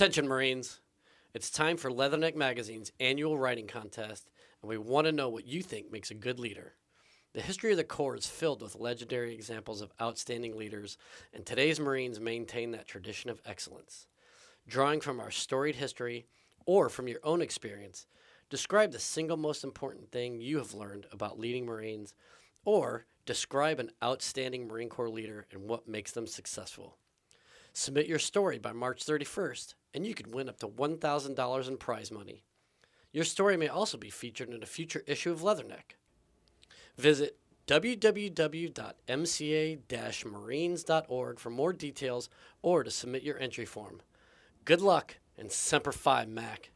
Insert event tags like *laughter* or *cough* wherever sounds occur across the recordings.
Attention, Marines. It's time for Leatherneck Magazine's annual writing contest, and we want to know what you think makes a good leader. The history of the Corps is filled with legendary examples of outstanding leaders, and today's Marines maintain that tradition of excellence. Drawing from our storied history or from your own experience, describe the single most important thing you have learned about leading Marines, or describe an outstanding Marine Corps leader and what makes them successful. Submit your story by March 31st, and you could win up to $1,000 in prize money. Your story may also be featured in a future issue of Leatherneck. Visit www.mca-marines.org for more details or to submit your entry form. Good luck and Semper Fi, Mac.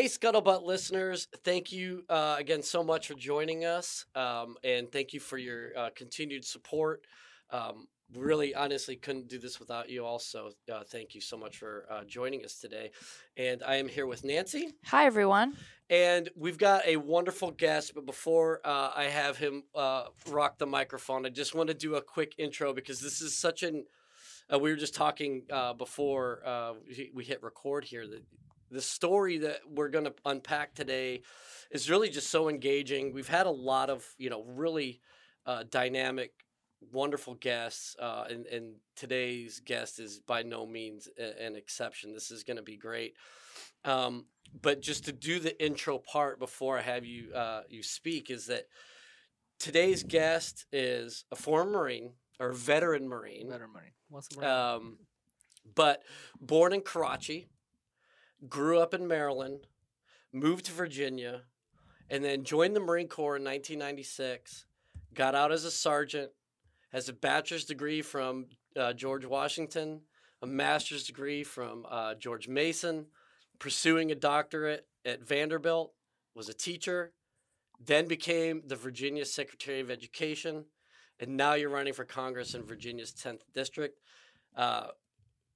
Hey, Scuttlebutt listeners, thank you uh, again so much for joining us. Um, and thank you for your uh, continued support. Um, really, honestly, couldn't do this without you, also. Uh, thank you so much for uh, joining us today. And I am here with Nancy. Hi, everyone. And we've got a wonderful guest. But before uh, I have him uh, rock the microphone, I just want to do a quick intro because this is such an uh, we were just talking uh, before uh, we- we hit record here that the story that we're going to unpack today is really just so engaging. We've had a lot of you know really uh, dynamic, wonderful guests, uh, and, and today's guest is by no means a- an exception. This is going to be great. Um, but just to do the intro part before I have you uh, you speak is that today's guest is a former Marine or veteran Marine Better money. What's the word? um, but born in Karachi, grew up in Maryland, moved to Virginia, and then joined the Marine Corps in 1996. Got out as a sergeant, has a bachelor's degree from uh, George Washington, a master's degree from uh, George Mason, pursuing a doctorate at Vanderbilt, was a teacher, then became the Virginia Secretary of Education, and now you're running for Congress in Virginia's 10th district. Uh,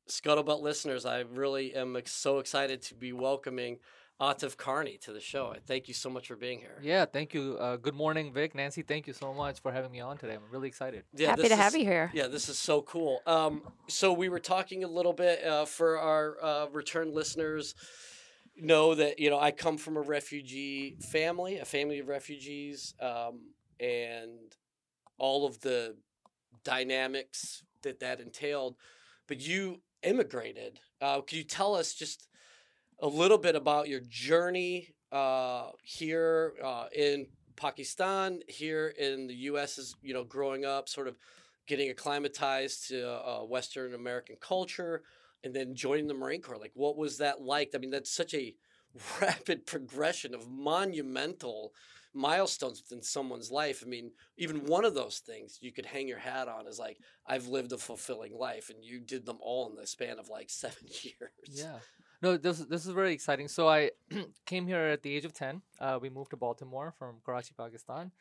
Scuttlebutt listeners, I really am ex- so excited to be welcoming Atif Qarni to the show. I Thank you so much for being here. yeah, thank you. Uh, good morning, Vic. Nancy, thank you so much for having me on today. I'm really excited. Yeah, Happy this to have you here. Yeah, this is so cool. Um, so we were talking a little bit uh, for our uh, return listeners. Know that you know I come from a refugee family, a family of refugees, um, and all of the dynamics that that entailed. But you immigrated. Uh, could you tell us just a little bit about your journey uh, here uh, in Pakistan, here in the U.S. Is you know growing up, sort of getting acclimatized to uh, Western American culture, and then joining the Marine Corps. Like, what was that like? I mean, that's such a *laughs* rapid progression of monumental milestones within someone's life. I mean, even one of those things you could hang your hat on is like, I've lived a fulfilling life, and you did them all in the span of like *laughs* seven years. Yeah. No, this this is very exciting. So I *clears throat* came here at the age of ten. Uh, we moved to Baltimore from Karachi, Pakistan.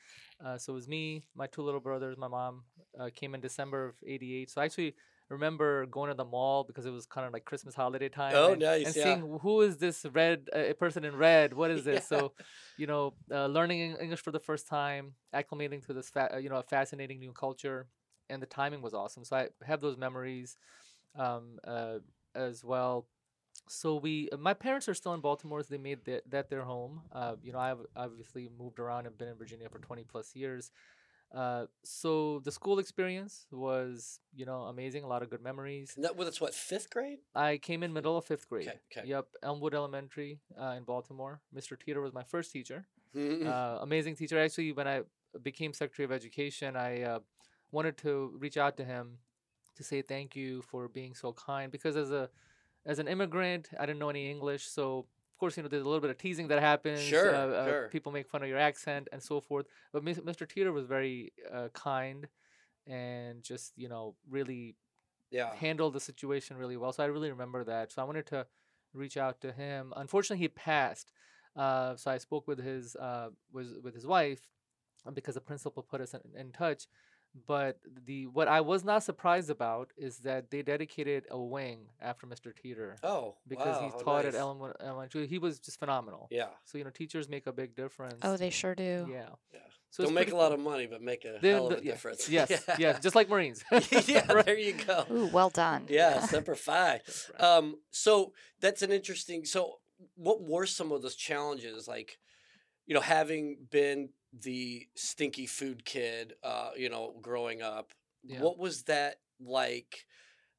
Uh, so it was me, my two little brothers, my mom. Uh, came in December of '88. So I actually remember going to the mall because it was kind of like Christmas holiday time. Oh, and, nice, And yeah. seeing who is this red uh, person in red? What is *laughs* this? Yeah. So, you know, uh, learning English for the first time, acclimating to this, fa- uh, you know, a fascinating new culture, and the timing was awesome. So I have those memories um, uh, as well so we uh, my parents are still in baltimore so they made that, that their home uh, you know i've obviously moved around and been in virginia for 20 plus years uh, so the school experience was you know amazing a lot of good memories And that well, that's what fifth grade. i came in middle of fifth grade Okay, okay. yep elmwood elementary uh, in baltimore mr teeter was my first teacher *laughs* uh, amazing teacher. Actually, when I became Secretary of Education, I uh, wanted to reach out to him to say thank you for being so kind. Because as a as an immigrant, I didn't know any English, so course, you know, there's a little bit of teasing that happens. Sure, uh, uh, sure. People make fun of your accent and so forth. But Mr. Teeter was very uh, kind and just you know really yeah. handled the situation really well. So I really remember that. So I wanted to reach out to him. Unfortunately, he passed. Uh, so I spoke with his uh, was with his wife uh, because the principal put us in, in touch. But the what I was not surprised about is that they dedicated a wing after Mr. Teeter Oh, because wow, he taught nice. at Ellen Elementary. He was just phenomenal. Yeah, So you know, teachers make a big difference. Oh, they sure do. yeah. yeah. So Don't make a lot of money, but make a They- hell of the- a yeah. difference. Yes, *laughs* yeah. yes, just like Marines. *laughs* yeah, *laughs* Right. there you go. Ooh, well done. Yeah, Semper Fi. Um, so that's an interesting. So, what were some of those challenges? Like, you know, having been the stinky food kid, uh, you know, growing up, Yeah. what was that like?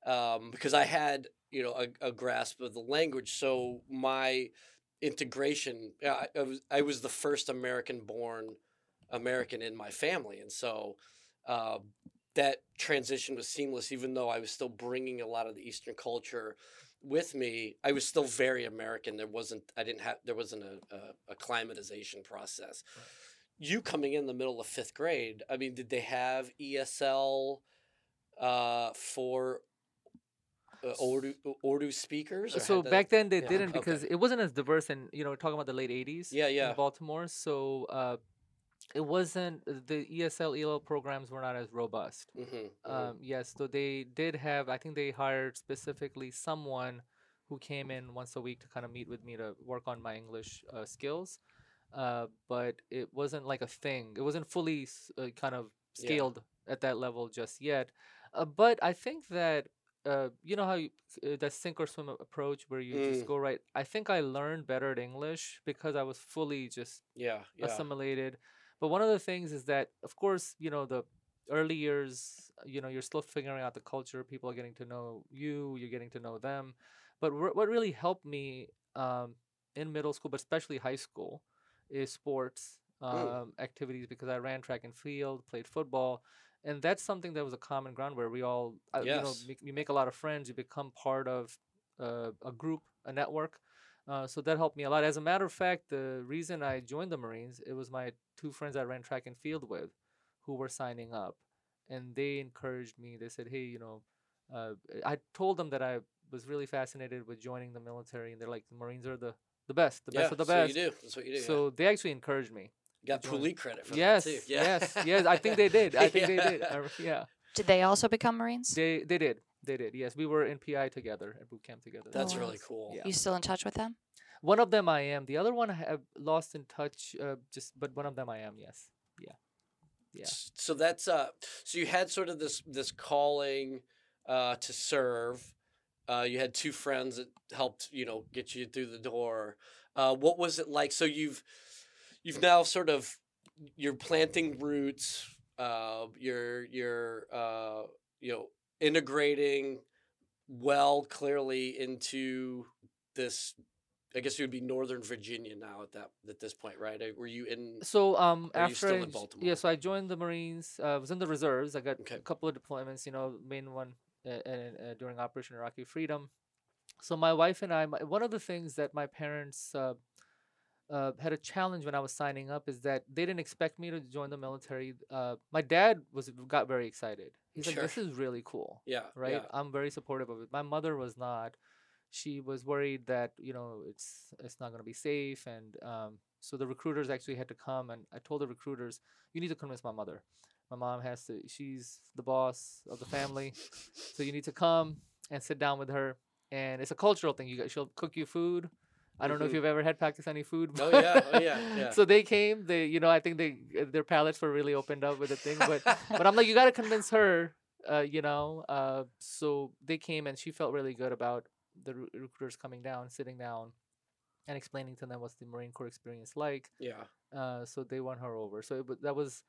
Um, because I had, you know, a, a grasp of the language, so my integration, I, I was I was the first American-born American in my family, and so. Uh, that transition was seamless, even though I was still bringing a lot of the Eastern culture with me. I was still very American. There wasn't, I didn't have, there wasn't a, a, acclimatization process. You coming in the middle of fifth grade, I mean, did they have ESL uh, for uh, Urdu, Urdu speakers? so back then they yeah, didn't okay. because it wasn't as diverse and you know we're talking about the late 80s Yeah, yeah. in baltimore so uh, it wasn't the esl elo programs were not as robust Mhm, mhm. um, yes so they did have i think they hired specifically someone who came in once a week to kind of meet with me to work on my english uh, skills uh, but it wasn't like a thing it wasn't fully uh, kind of Yeah. scaled at that level just yet uh, but i think that uh, you know how you, uh, that sink or swim approach where you Mm. just go right i think i learned better at english because i was fully just yeah, yeah. assimilated. But one of the things is that, of course, you know, the early years, you know, you're still figuring out the culture. People are getting to know you, you're getting to know them. But wh- what really helped me um, in middle school, but especially high school, is sports um, activities because I ran track and field, played football. And that's something that was a common ground where we all, uh, you know, Yes. make, you make a lot of friends, you become part of uh, a group, a network. Uh, so that helped me a lot. As a matter of fact, the reason I joined the Marines, it was my two friends I ran track and field with who were signing up. And they encouraged me. They said, hey, you know, uh, I told them that I was really fascinated with joining the military. And they're like, the Marines are the, the best, the yeah, best of the that's best. what you do. That's what you do. yeah. So they actually encouraged me. you got join. Puli credit for Yes, that too. Yeah. yes, *laughs* yes. I think they did. I think they did. Yeah. I *laughs* yeah, Did they also become Marines? they they did. They did. Yes, we were in PI together at boot camp together. That's Oh, really cool. Yeah. You still in touch with them? One of them I am. The other one I have lost in touch. Uh, just, but one of them I am. Yes. Yeah. Yeah. So that's uh so you had sort of this this calling uh to serve. Uh you had two friends that helped, you know, get you through the door. Uh what was it like? So you've you've now sort of you're planting roots, uh you're you're uh you know integrating well clearly into this I guess you would be Northern Virginia now at that at this point, right? Uh, Were you in So um after still I in Baltimore? yeah, so I joined the Marines. Uh, I was in the reserves. I got Okay. a couple of deployments. You know, main one uh, during Operation Iraqi Freedom. So my wife and I, my, one of the things that my parents uh, uh, had a challenge when I was signing up is that they didn't expect me to join the military. Uh, my dad was got very excited. He's like, "This is really cool." yeah, right? yeah. I'm very supportive of it. My mother was not. She was worried that you know it's it's not going to be safe, and um, so the recruiters actually had to come. And I told the recruiters, "You need to convince my mother. My mom has to. She's the boss of the family, so you need to come and sit down with her. And it's a cultural thing. You got, she'll cook you food. I don't know if Mhm. you've ever had Pakistani food. Oh, yeah, oh, yeah, yeah. *laughs* so they came. They, you know, I think they their palates were really opened up with the thing. But *laughs* but I'm like, you got to convince her, uh, you know. Uh, so they came and she felt really good about the re- recruiters coming down, sitting down, and explaining to them what's the Marine Corps experience like. yeah. Uh, so they won her over. So it, that was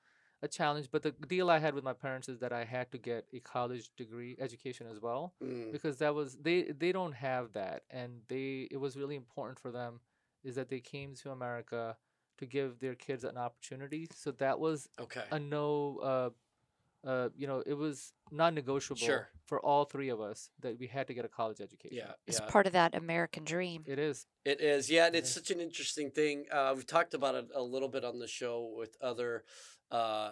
a challenge. But the deal I had with my parents is that I had to get a college degree education as well Mm. because that was they they don't have that and they it was really important for them is that they came to America to give their kids an opportunity. So that was Okay. a no uh uh you know, it was non-negotiable Sure. for all three of us that we had to get a college education. Yeah. It's yeah. part of that American dream. It is. It is, yeah, and It it's is. such an interesting thing. Uh, we've talked about it a little bit on the show with other uh,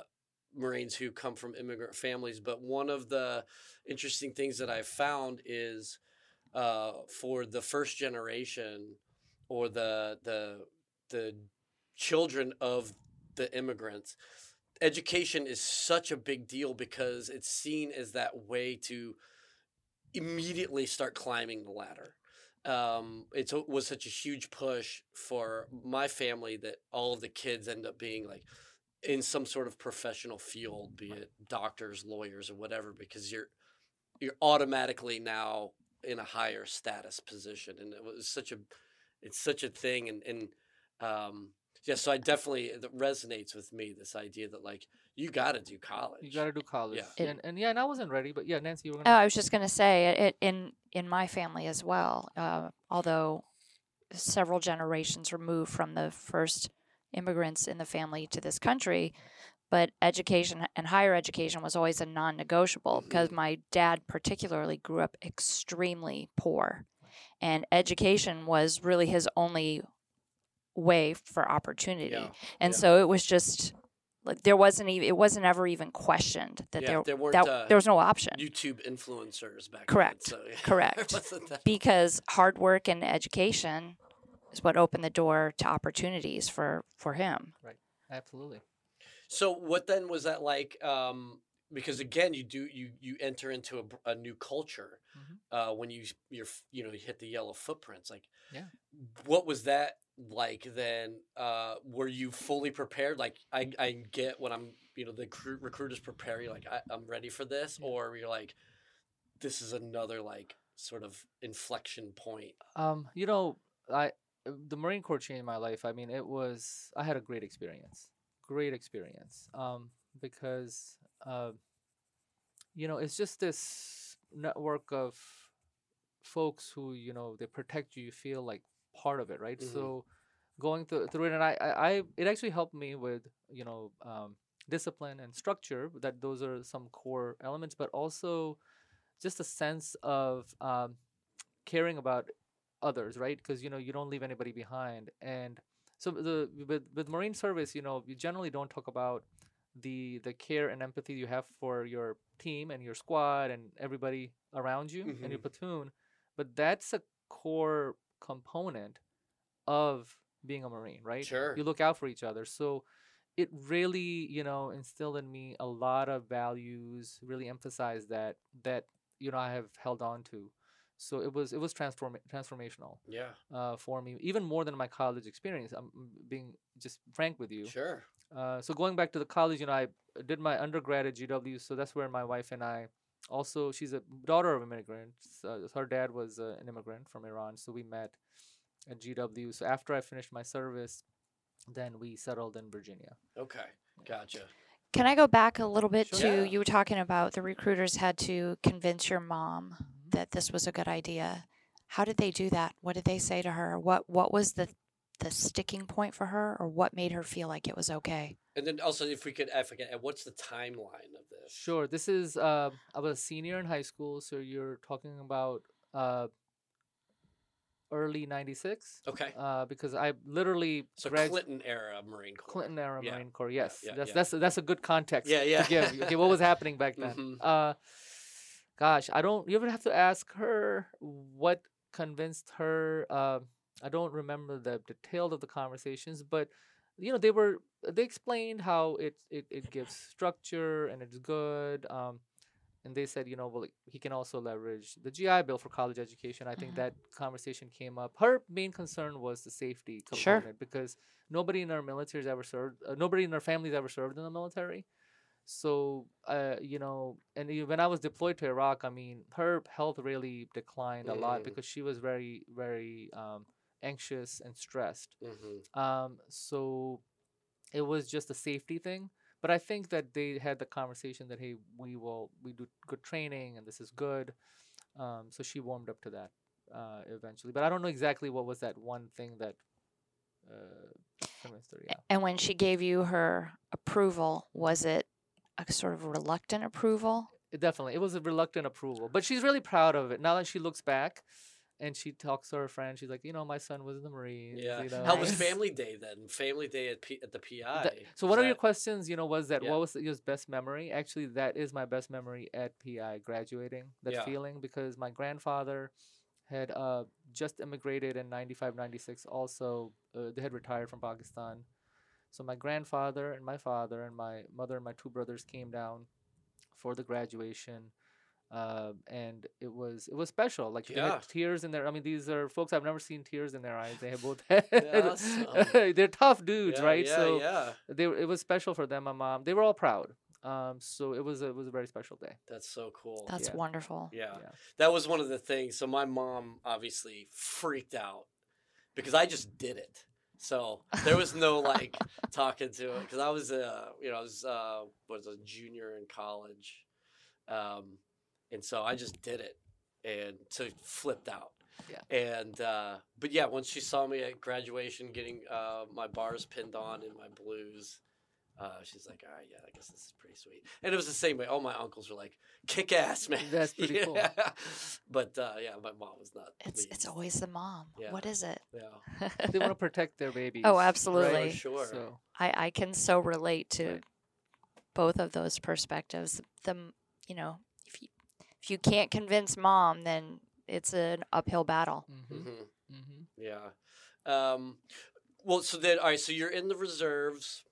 Marines who come from immigrant families, but one of the interesting things that I've found is uh, for the first generation or the the the children of the immigrants, education is such a big deal because it's seen as that way to immediately start climbing the ladder. Um, it was such a huge push for my family that all of the kids end up being like in some sort of professional field, be it doctors, lawyers, or whatever, because you're you're automatically now in a higher status position, and it was such a it's such a thing, and and um, yeah, so I definitely it resonates with me this idea that like you got to do college. You got to do college. Yeah. and and yeah, and I wasn't ready, but yeah, Nancy, you were Oh, gonna. I was just going to say it, it in in my family as well. Uh, although several generations removed from the first immigrants in the family to this country, but education and higher education was always a non-negotiable because my dad particularly grew up extremely poor, and education was really his only way for opportunity. Yeah, And yeah. so it was just like there wasn't even it wasn't ever even questioned that Yeah, there there that uh, there was no option YouTube influencers back Correct, then. So, yeah, *laughs* correct. there wasn't that. because hard work and education is what opened the door to opportunities for for him. Right. Absolutely. So what then was that like? Um, because again, you do you you enter into a, a new culture Mhm. uh, when you you're you know you hit the yellow footprints. Like, Yeah. what was that like then? Uh, were you fully prepared? Like, I I get when I'm you know the recru- recruiters prepare you like I, I'm ready for this, Yeah. or you're like, this is another like sort of inflection point. Um, you know, I the Marine Corps changed my life. I mean, it was I had a great experience, great experience. Um, because uh, you know, it's just this network of folks who you know they protect you. You feel like part of it, right? Mhm. So going through through it, and I, I, I it actually helped me with you know um, discipline and structure. That those are some core elements, but also just a sense of um, caring about others, right? Because you know you don't leave anybody behind, and so the with with Marine service, you know, you generally don't talk about the the care and empathy you have for your team and your squad and everybody around you and your Mhm. platoon, but that's a core component of being a Marine, right? Sure. You look out for each other, so it really you know instilled in me a lot of values really emphasized that that you know i have held on to so it was it was transform transformational Yeah, uh, for me even more than my college experience i'm being just frank with you sure. uh, so going back to the college you know i did my undergrad at gw so that's where my wife and i also she's a daughter of immigrants uh, her dad was uh, an immigrant from iran so we met at gw so after i finished my service then we settled in virginia Okay, gotcha. Can I go back a little bit Sure. to Yeah. you were talking about the recruiters had to convince your mom. That this was a good idea. How did they do that? What did they say to her? What what was the the sticking point for her or what made her feel like it was okay? And then also, if we could, I forget, and what's the timeline of this? Sure. This is uh, I was a senior in high school, so you're talking about uh, early '96. Okay. Uh, because I literally So grad- Clinton era Marine Corps. Clinton era Yeah. Marine Corps. Yes, yeah, that's yeah. that's that's a good context. Yeah, yeah. To give. Okay, what was happening back *laughs* then? Mhm. Uh, gosh, I don't. You ever have to ask her what convinced her? Uh, I don't remember the details of the conversations, but you know they were they explained how it it, it gives structure and it's good. Um, and they said, you know, well, he can also leverage the GI Bill for college education. I think Mhm. that conversation came up. Her main concern was the safety Sure. component because nobody in our military has ever served. Uh, nobody in our families ever served in the military. So, uh, you know, and when I was deployed to Iraq, I mean, her health really declined a lot Mm. because she was very, very um, anxious and stressed. hmm Um, so it was just a safety thing. But I think that they had the conversation that hey, we will we do good training and this is good. Um, so she warmed up to that uh, eventually. But I don't know exactly what was that one thing that uh, her. Yeah. And when she gave you her approval, was it a sort of reluctant approval? It definitely it was a reluctant approval, but she's really proud of it now that she looks back. And she talks to her friend. She's like, you know, my son was in the Marines. Yeah. You know, How was Family Day then? Family Day at P- at the PI. That- so Was one of your questions, you know, was that Yeah. what was your best memory? Actually, that is my best memory at PI graduating. That Yeah. feeling because my grandfather had uh, just immigrated in 95, 96. Also, uh, they had retired from Pakistan. So my grandfather and my father and my mother and my two brothers came down for the graduation. Uh, and it was it was special. Like they had tears in their. I mean, these are folks I've never seen tears in their eyes. They have both *laughs* had. Awesome. *laughs* They're tough dudes, Yeah, right? Yeah, so yeah. they it was special for them. My mom, they were all proud. Um, so it was a, it was a very special day. That's so cool. That's Yeah. wonderful. yeah. Yeah. That was one of the things. So my mom obviously freaked out because I just did it. So there was no like talking to it because I was uh you know I was uh was a junior in college, um, and so I just did it, and so flipped out. Yeah. And uh, but yeah, once she saw me at graduation getting uh, my bars pinned on in my blues, uh, she's like, "All right, yeah, I guess this is pretty sweet." And it was the same way. All my uncles were like, "Kick ass, *laughs* man." That's pretty cool. But uh, yeah, my mom was not. It's it's always the mom. Yeah. What is it? Yeah. *laughs* They want to protect their babies. Oh, right? absolutely. For sure. So I I can so relate to Right. both of those perspectives. The you know if you if you can't convince mom, then it's an uphill battle. mhm, hmm mhm. Yeah. Um, well, so then, all right. So you're in the reserves.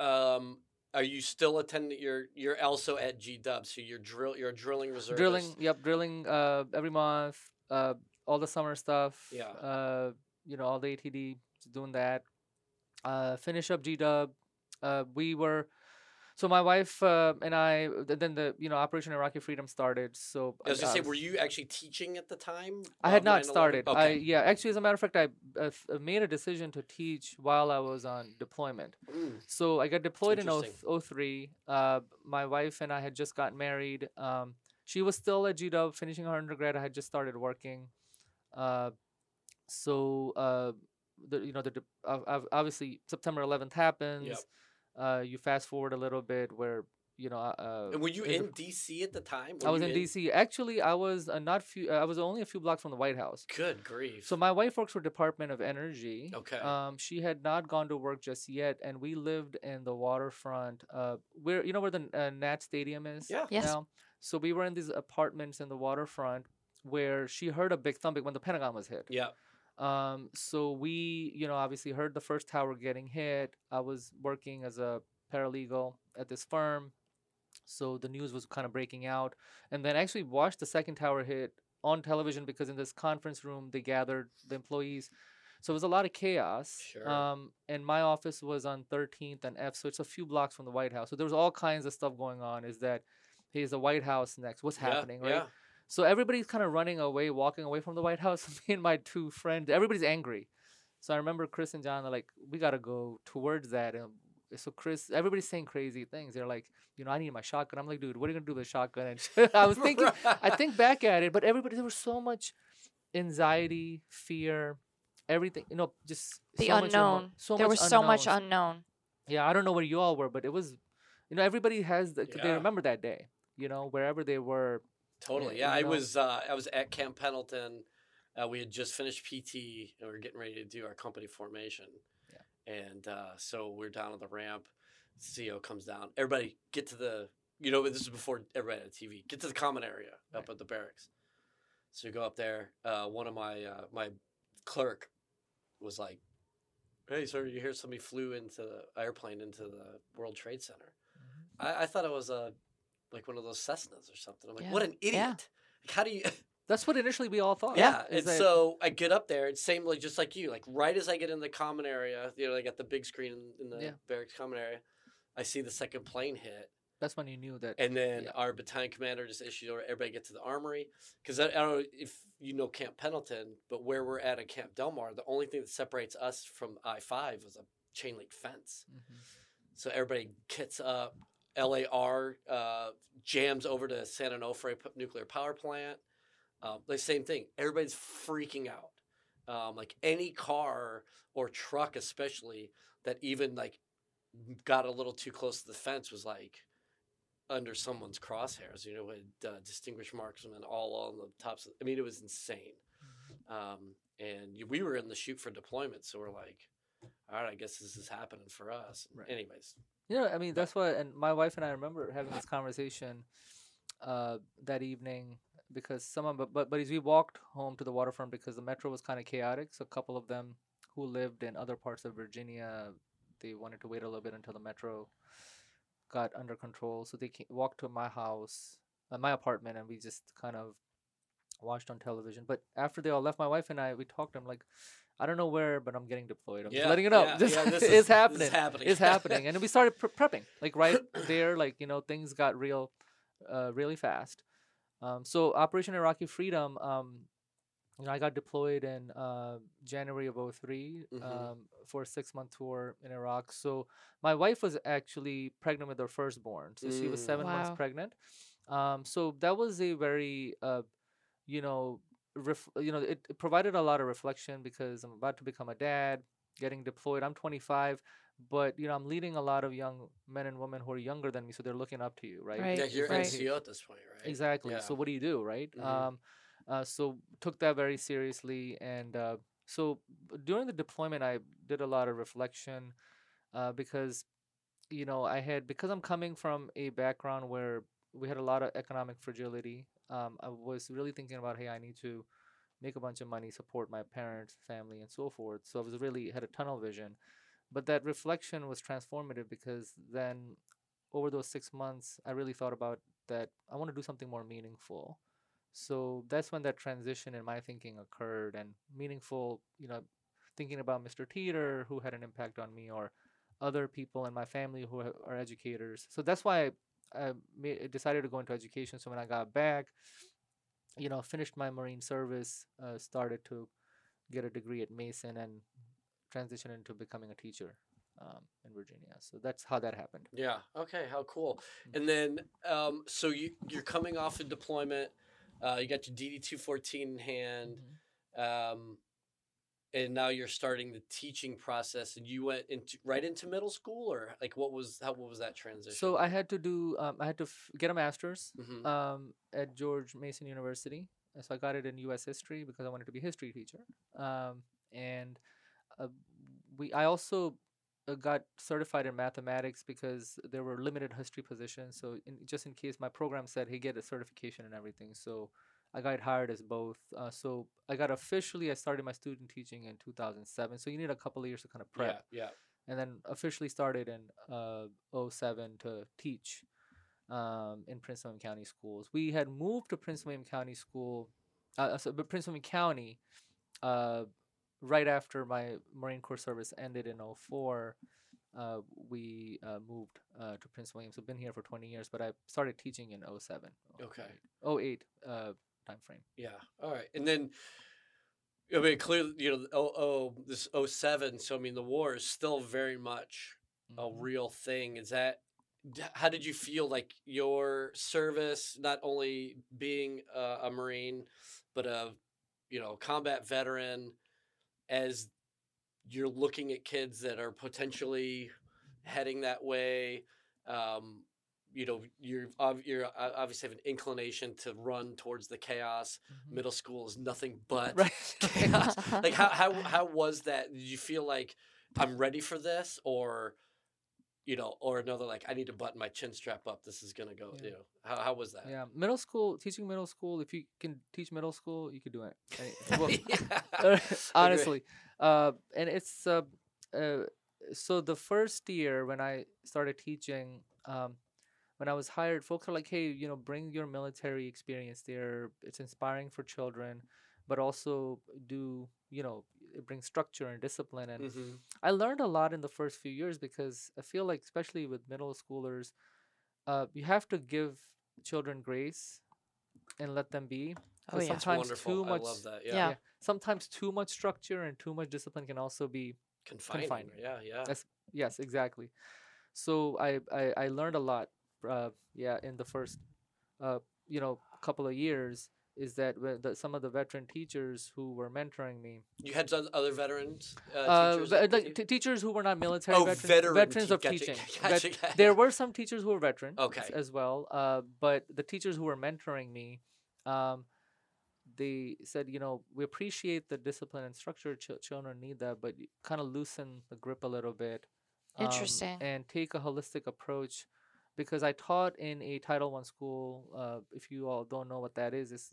Um, are you still attending? You're you're also at G Dub. So you're drill. You're a drilling reservist. drilling. Yep, drilling. Uh, every month. Uh, all the summer stuff. Yeah. Uh, you know, all the ATD doing that. Uh, finish up G Dub. Uh, we were. So my wife uh, and I, then the you know Operation Iraqi Freedom started. So I was gonna uh, say, were you actually teaching at the time? I had not 9/11? started. I Okay. yeah, actually, as a matter of fact, I uh, uh, made a decision to teach while I was on deployment. Mm, So I got deployed in Interesting. 0- 03. Uh, my wife and I had just gotten married. Um, she was still at GW finishing her undergrad. I had just started working. Uh, so uh, the you know the de- ob- ob- obviously September 11th happens. Uh, you fast forward a little bit where you know. Uh, and were you in in the- DC at the time? I was you in DC. Actually, I was uh, not few. I was only a few blocks from the White House. Good grief. So my wife works for Department of Energy. Okay. Um, she had not gone to work just yet, and we lived in the waterfront. Uh, where you know where the uh, Nat Stadium is. Yeah. Yes. Now, so we were in these apartments in the waterfront where she heard a big thumping when the Pentagon was hit. yeah. Um, so we, you know, obviously heard the first tower getting hit. I was working as a paralegal at this firm, so the news was kind of breaking out, and then actually watched the second tower hit on television because in this conference room they gathered the employees. So it was a lot of chaos. Sure. Um, and my office was on 13th and F, so it's a few blocks from the White House. So there was all kinds of stuff going on. Is that, hey, is the White House next? What's Yeah, happening, right? Yeah. So everybody's kind of running away, walking away from the White House. *laughs* Me and my two friends, everybody's angry. So I remember Chris and John are like, we gotta go towards that. And so Chris, everybody's saying crazy things. They're like, you know, I need my shotgun. I'm like, dude, what are you gonna do with a shotgun? And *laughs* I was *laughs* thinking, I think back at it, but everybody there was so much anxiety, fear, everything. You know, just The so much unknown. so there much was so much unknown. Yeah, I don't know where you all were, but it was, you know, everybody has the, they remember that day. You know, wherever they were. Totally. Yeah, Yeah, I know- was uh, I was at Camp Pendleton. Uh, we had just finished PT and we were getting ready to do our company formation. Yeah. And uh, so we're down on the ramp. CEO comes down. Everybody get to the you know this is before everybody had a TV. Get to the common area up Right. at the barracks. So you go up there. Uh, one of my uh, my clerk was like, "Hey, sir, you hear somebody flew into the airplane into the World Trade Center?" I, I thought it was a like one of those Cessnas or something. I'm like, Yeah. what an idiot! Yeah. *laughs* Like, how do you? *laughs* That's what initially we all thought. yeah. is And that- so I get up there. It's same like just like you. Like right as I get in the common area, you know, I got the big screen in, in the Yeah. barracks common area. I see the second plane hit, that's when you knew that. and then Yeah. our battalion commander just issued order everybody get to the armory because I, I don't know if you know Camp Pendleton, but where we're at at Camp Del Mar, the only thing that separates us from I five was a chain link fence. Mhm. So everybody kits up. LAR uh, jams over to San Onofre p- nuclear power plant. Um, the same thing. Everybody's freaking out. Um, like any car or truck, especially that even like got a little too close to the fence, was like under someone's crosshairs. You know, with uh, distinguished marksmen all on the tops. Of, I mean, it was insane. Um, and we were in the chute for deployment, so we're like, all right, I guess this is happening for us. Right. Anyways, You know, I mean, that's what, and my wife and I remember having this conversation uh, that evening because someone, but, but, but as we walked home to the waterfront because the metro was kind of chaotic, so a couple of them who lived in other parts of Virginia they wanted to wait a little bit until the metro got under control. So they ca- walked to my house, uh, my apartment, and we just kind of watched on television. But after they all left, my wife and I we talked. I'm like, I don't know where, but I'm getting deployed. I'm just letting you know. yeah, this, yeah, this *laughs* is, is- happening. This is happening. It's happening, *laughs* and we started pre- prepping like right there. Like you know, things got real, uh, really fast. Um, so Operation Iraqi Freedom. Um, you know, I got deployed in uh, January of 3 Mhm. um, for a six month tour in Iraq. So my wife was actually pregnant with her firstborn. So she was Mm. seven months pregnant. Um, so that was a very, uh, you know, ref- you know, it, it provided a lot of reflection because I'm about to become a dad, getting deployed. I'm 25, but you know, I'm leading a lot of young men and women who are younger than me, so they're looking up to you, right? Right. Yeah, you're Right. NCO at this point, right? Exactly. Yeah. So what do you do, right? Mhm. Um, uh, so took that very seriously, and uh, so during the deployment, I did a lot of reflection uh, because, you know, I had because I'm coming from a background where we had a lot of economic fragility. Um, I was really thinking about, hey, I need to make a bunch of money, support my parents, family, and so forth. So I was really had a tunnel vision, but that reflection was transformative because then over those six months, I really thought about that I want to do something more meaningful. So that's when that transition in my thinking occurred and meaningful, you know, thinking about Mr. Teeter, who had an impact on me, or other people in my family who are educators. So that's why I, I decided to go into education. So when I got back, you know, finished my Marine service, uh, started to get a degree at Mason and transition into becoming a teacher um, in Virginia. So that's how that happened. Yeah. Okay. How cool. Mm. And then, um, so you you're coming off a deployment. Uh, you got your DD two fourteen in hand, Mhm. um, and now you're starting the teaching process. And you went into right into middle school, or like what was how what was that transition? So I had to do, um, I had to f- get a master's Mhm. um, at George Mason University. So I got it in U.S. history because I wanted to be a history teacher. Um, and uh, we, I also uh, got certified in mathematics because there were limited history positions. So in, just in case my program said, "Hey, get a certification and everything," so I got hired as both. Uh, so I got officially, I started my student teaching in 2007. So you need a couple of years to kind of prep yeah, yeah. and then officially started in uh 07 to teach um, in Prince William County schools. We had moved to Prince William County School, uh, so, but Prince William County, uh, right after my Marine Corps service ended in 04. Uh, we uh, moved uh, to Prince William. So been here for 20 years, but I started teaching in 07. Okay. 08 uh, time frame. Yeah. All right. And then, I mean, clearly, you know, oh, oh, this 07, So I mean, the war is still very much a Mhm. real thing. Is that how did you feel like your service, not only being a, a Marine, but a you know combat veteran, as you're looking at kids that are potentially heading that way. Um, you know, you're you're obviously have an inclination to run towards the chaos. Mhm. Middle school is nothing but Right. *laughs* chaos. *laughs* like how how how was that? Did you feel like I'm ready for this, or you know, or another like I need to button my chin strap up. This is gonna go. Yeah. You know, how how was that? Yeah, middle school teaching middle school. If you can teach middle school, you could do it. *laughs* Well, honestly uh and it's uh, uh so the first year when i started teaching um when i was hired folks are like hey you know bring your military experience there it's inspiring for children but also do you know it brings structure and discipline and Mhm. I learned a lot in the first few years because I feel like, especially with middle schoolers, uh, you have to give children grace and let them be. Oh, yeah. That's Sometimes wonderful. too much. I love that. Yeah. Yeah. Sometimes too much structure and too much discipline can also be Confining. Confining. Yeah. Yeah. That's- yes, exactly. So I I, I learned a lot. Uh, yeah, in the first, uh, you know, couple of years is that the, some of the veteran teachers who were mentoring me, you had some other veterans. Uh, uh, teachers ve- like t- teachers who were not military Oh, veterans, veteran veterans te- of gotcha, teaching. gotcha, Vet- gotcha. there were some teachers who were veteran Okay. as, as well, uh, but the teachers who were mentoring me, um, they said, you know, we appreciate the discipline and structure. Ch- children need that, but kind of loosen the grip a little bit. um, Interesting. and take a holistic approach because I taught in a Title One school. Uh, if you all don't know what that is, it's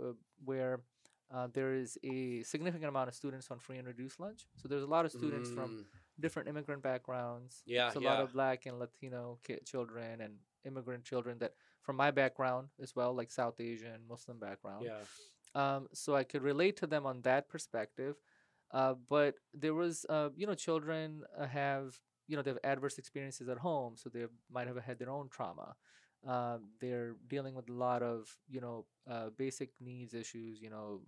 uh, where uh, there is a significant amount of students on free and reduced lunch. So there's a lot of students from Mm, different immigrant backgrounds. Yeah, so a lot of black and Latino ki- children and immigrant children that from my background as well, like South Asian, Muslim background. Yeah. Um, so I could relate to them on that perspective. Uh, but there was, uh, you know, children uh, have, you know, they have adverse experiences at home, so they might have had their own trauma. Uh, they're dealing with a lot of, you know, uh, basic needs issues, you know,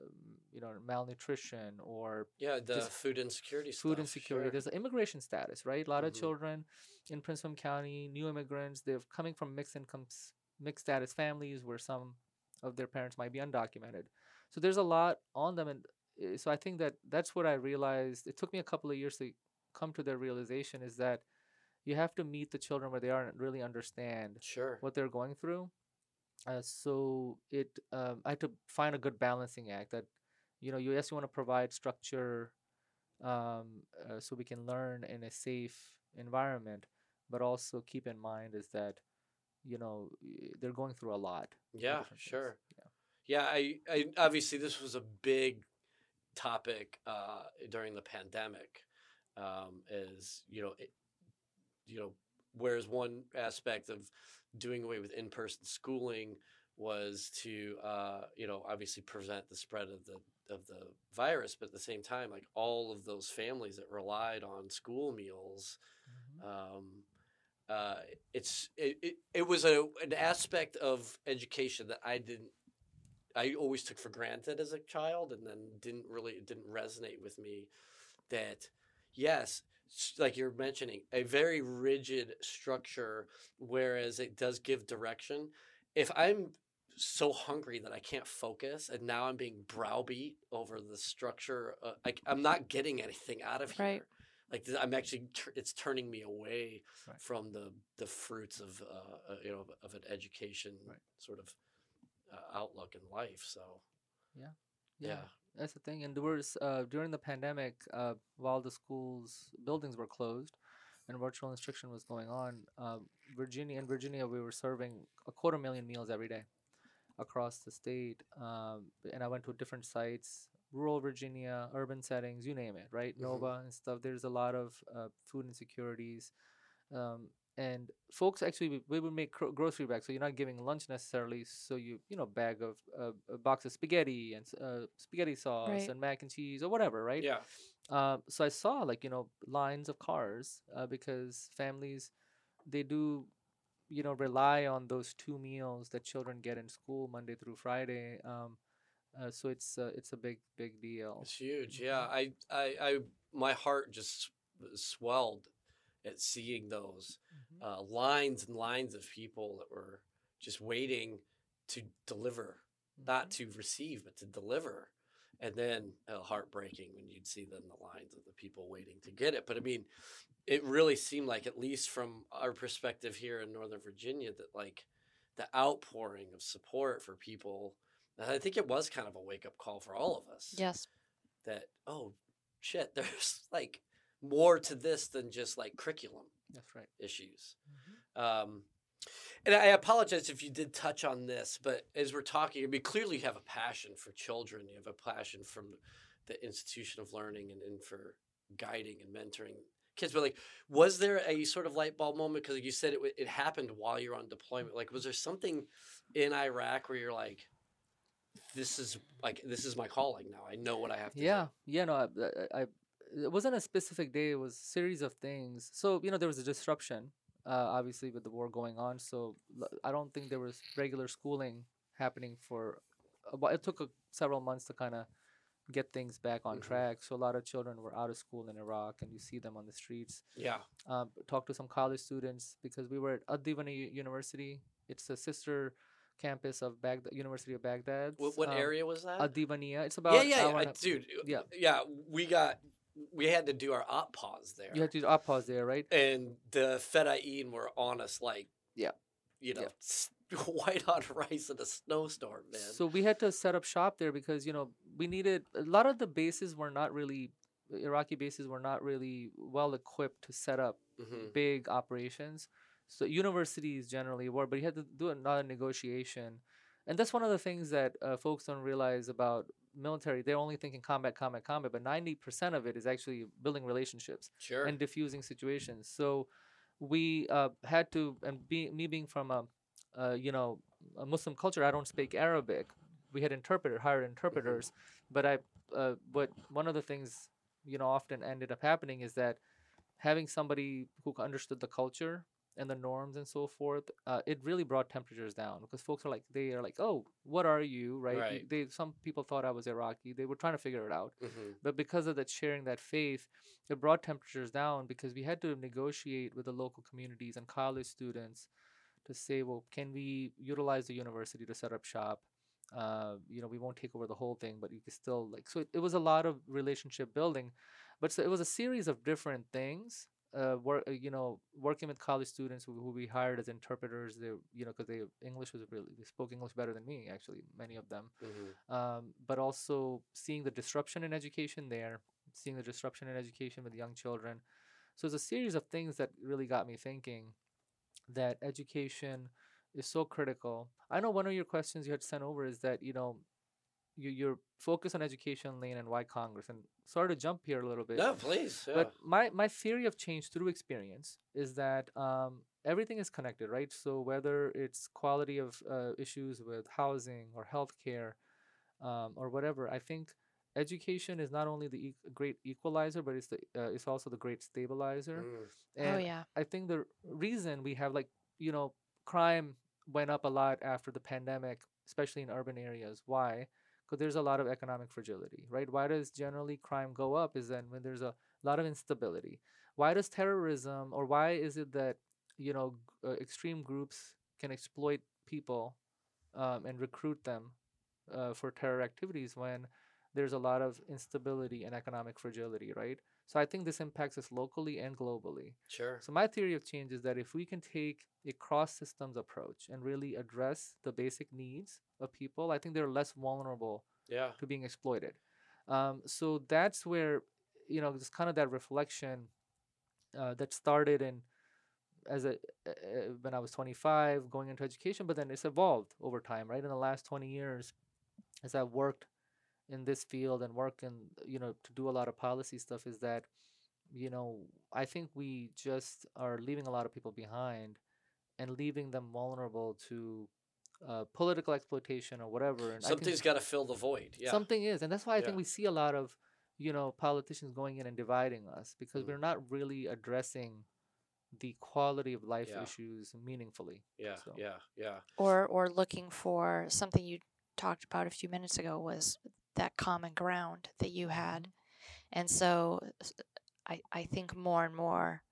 um, you know, malnutrition or Yeah. The food insecurity food stuff, insecurity. sure. There's immigration status, right? A lot of Mhm. children in Prince William County, new immigrants, they're coming from mixed incomes, mixed status families where some of their parents might be undocumented. So there's a lot on them, and uh, so I think that that's what I realized. It took me a couple of years to come to their realization is that you have to meet the children where they are and really understand Sure. what they're going through. Uh, so it, um, I had to find a good balancing act that, you know, you yes, you want to provide structure, um, uh, so we can learn in a safe environment, but also keep in mind is that, you know, they're going through a lot. Yeah. Sure. Yeah. Yeah, I, I obviously this was a big topic uh, during the pandemic. Um, is you know, it, you know, whereas one aspect of doing away with in-person schooling was to uh, you know obviously prevent the spread of the of the virus, but at the same time, like all of those families that relied on school meals Mhm. um, uh, it's it, it, it was a an aspect of education that I didn't I always took for granted as a child and then didn't really it didn't resonate with me that yes like you're mentioning a very rigid structure whereas it does give direction if I'm so hungry that I can't focus and now I'm being browbeat over the structure uh, like I'm not getting anything out of here Right. like I'm actually it's turning me away Right. from the the fruits of uh, uh, you know of an education Right. sort of uh, outlook in life. So Yeah. yeah, That's the thing. And there was uh, during the pandemic, uh, while the schools buildings were closed and virtual instruction was going on, uh, Virginia in Virginia we were serving a quarter million meals every day across the state. Um, and I went to different sites, rural Virginia, urban settings, you name it, right? Mhm. Nova and stuff. There's a lot of uh, food insecurities. Um, and folks actually we, we would make gro- grocery bags so you're not giving lunch necessarily so you you know bag of uh, a box of spaghetti and uh, spaghetti sauce Right. and mac and cheese or whatever right yeah, um, so i saw like you know lines of cars uh, because families they do you know rely on those two meals that children get in school monday through friday um, uh, so it's uh, it's a big big deal it's huge. Yeah, I, I, I, my heart just swelled at seeing those. Uh, lines and lines of people that were just waiting to deliver, not to receive, but to deliver. And then uh, heartbreaking when you'd see then the lines of the people waiting to get it. But I mean, it really seemed like, at least from our perspective here in Northern Virginia, that like the outpouring of support for people, I think it was kind of a wake up call for all of us. Yes. That, oh, shit, *laughs* there's like more to this than just like curriculum that's right issues. Um, and I apologize if you did touch on this, but as we're talking, I mean, clearly you have a passion for children. You have a passion from the institution of learning and, and for guiding and mentoring kids. But like, was there a sort of light bulb moment? Because like you said it, it happened while you're on deployment. Like, was there something in Iraq where you're like, this is like this is my calling now. I know what I have to yeah yeah no I, I it wasn't a specific day it was a series of things so you know there was a disruption uh, obviously with the war going on so i don't think there was regular schooling happening for a while. it took a, several months to kind of get things back on Mhm. track so a lot of children were out of school in iraq and you see them on the streets. Yeah. um, talked to some college students because we were at Adivani University. It's a sister campus of Baghdad, University of Baghdad. What, what area was that? Adivania. It's about yeah, yeah, yeah. and I- a- dude. yeah. yeah. We got we had to do our op pause there. You had to do up pause there, right? and the Fedayeen were on us like, Yeah. you know, Yeah. s- *laughs* white hot rice in a snowstorm, man. So we had to set up shop there because you know we needed a lot of the bases were not really Iraqi bases were not really well equipped to set up Mhm. big operations. So universities generally were, but you had to do another negotiation, and that's one of the things that uh, folks don't realize about military, they're only thinking combat, combat, combat, but 90% of it is actually building relationships Sure. and diffusing situations. So we uh, had to, and be, me being from a, uh, you know, a Muslim culture, I don't speak Arabic. We had interpreter, hired interpreters, but I, uh, but one of the things, you know, often ended up happening is that having somebody who understood the culture and the norms and so forth, uh, it really brought temperatures down because folks are like, they are like, oh, what are you, right? Right. They some people thought I was Iraqi. They were trying to figure it out Mhm. but because of that sharing that faith it brought temperatures down because we had to negotiate with the local communities and college students to say well can we utilize the university to set up shop uh, you know we won't take over the whole thing but you can still like so it, it was a lot of relationship building but so it was a series of different things uh, work, uh, you know, working with college students who, who we hired as interpreters, they, you know, because they English was really they spoke English better than me, actually, many of them Mhm. um, but also seeing the disruption in education there, seeing the disruption in education with young children. So it's a series of things that really got me thinking that education is so critical. I know one of your questions you had sent over is that you know you you're focused on education lane and why Congress and sorry to jump here a little bit. No, please. Yeah. But my, my theory of change through experience is that um, everything is connected, right? So whether it's quality of uh, issues with housing or healthcare um, or whatever, I think education is not only the e- great equalizer, but it's the uh, it's also the great stabilizer. Mm. And oh yeah. I think the reason we have like you know crime went up a lot after the pandemic, especially in urban areas. Why? Because there's a lot of economic fragility, right? Why does generally crime go up? Is then when there's a lot of instability. Why does terrorism, or why is it that you know uh, extreme groups can exploit people um, and recruit them uh, for terror activities when there's a lot of instability and economic fragility, right? So I think this impacts us locally and globally. Sure. So my theory of change is that if we can take a cross systems approach and really address the basic needs of people, I think they're less vulnerable Yeah. to being exploited. Um, so that's where you know just kind of that reflection uh, that started in as a uh, when I was 25 going into education, but then it's evolved over time, right? In the last 20 years, as I've worked in this field and work in you know to do a lot of policy stuff, is that you know I think we just are leaving a lot of people behind and leaving them vulnerable to uh, political exploitation or whatever. And Something's got to fill the void. Yeah. something is and that's why i think we see a lot of you know politicians going in and dividing us because Mm. we're not really addressing the quality of life Yeah. issues meaningfully yeah. so- Yeah. Yeah. Or or looking for something you talked about a few minutes ago was that common ground that you had. And so I, I think more and more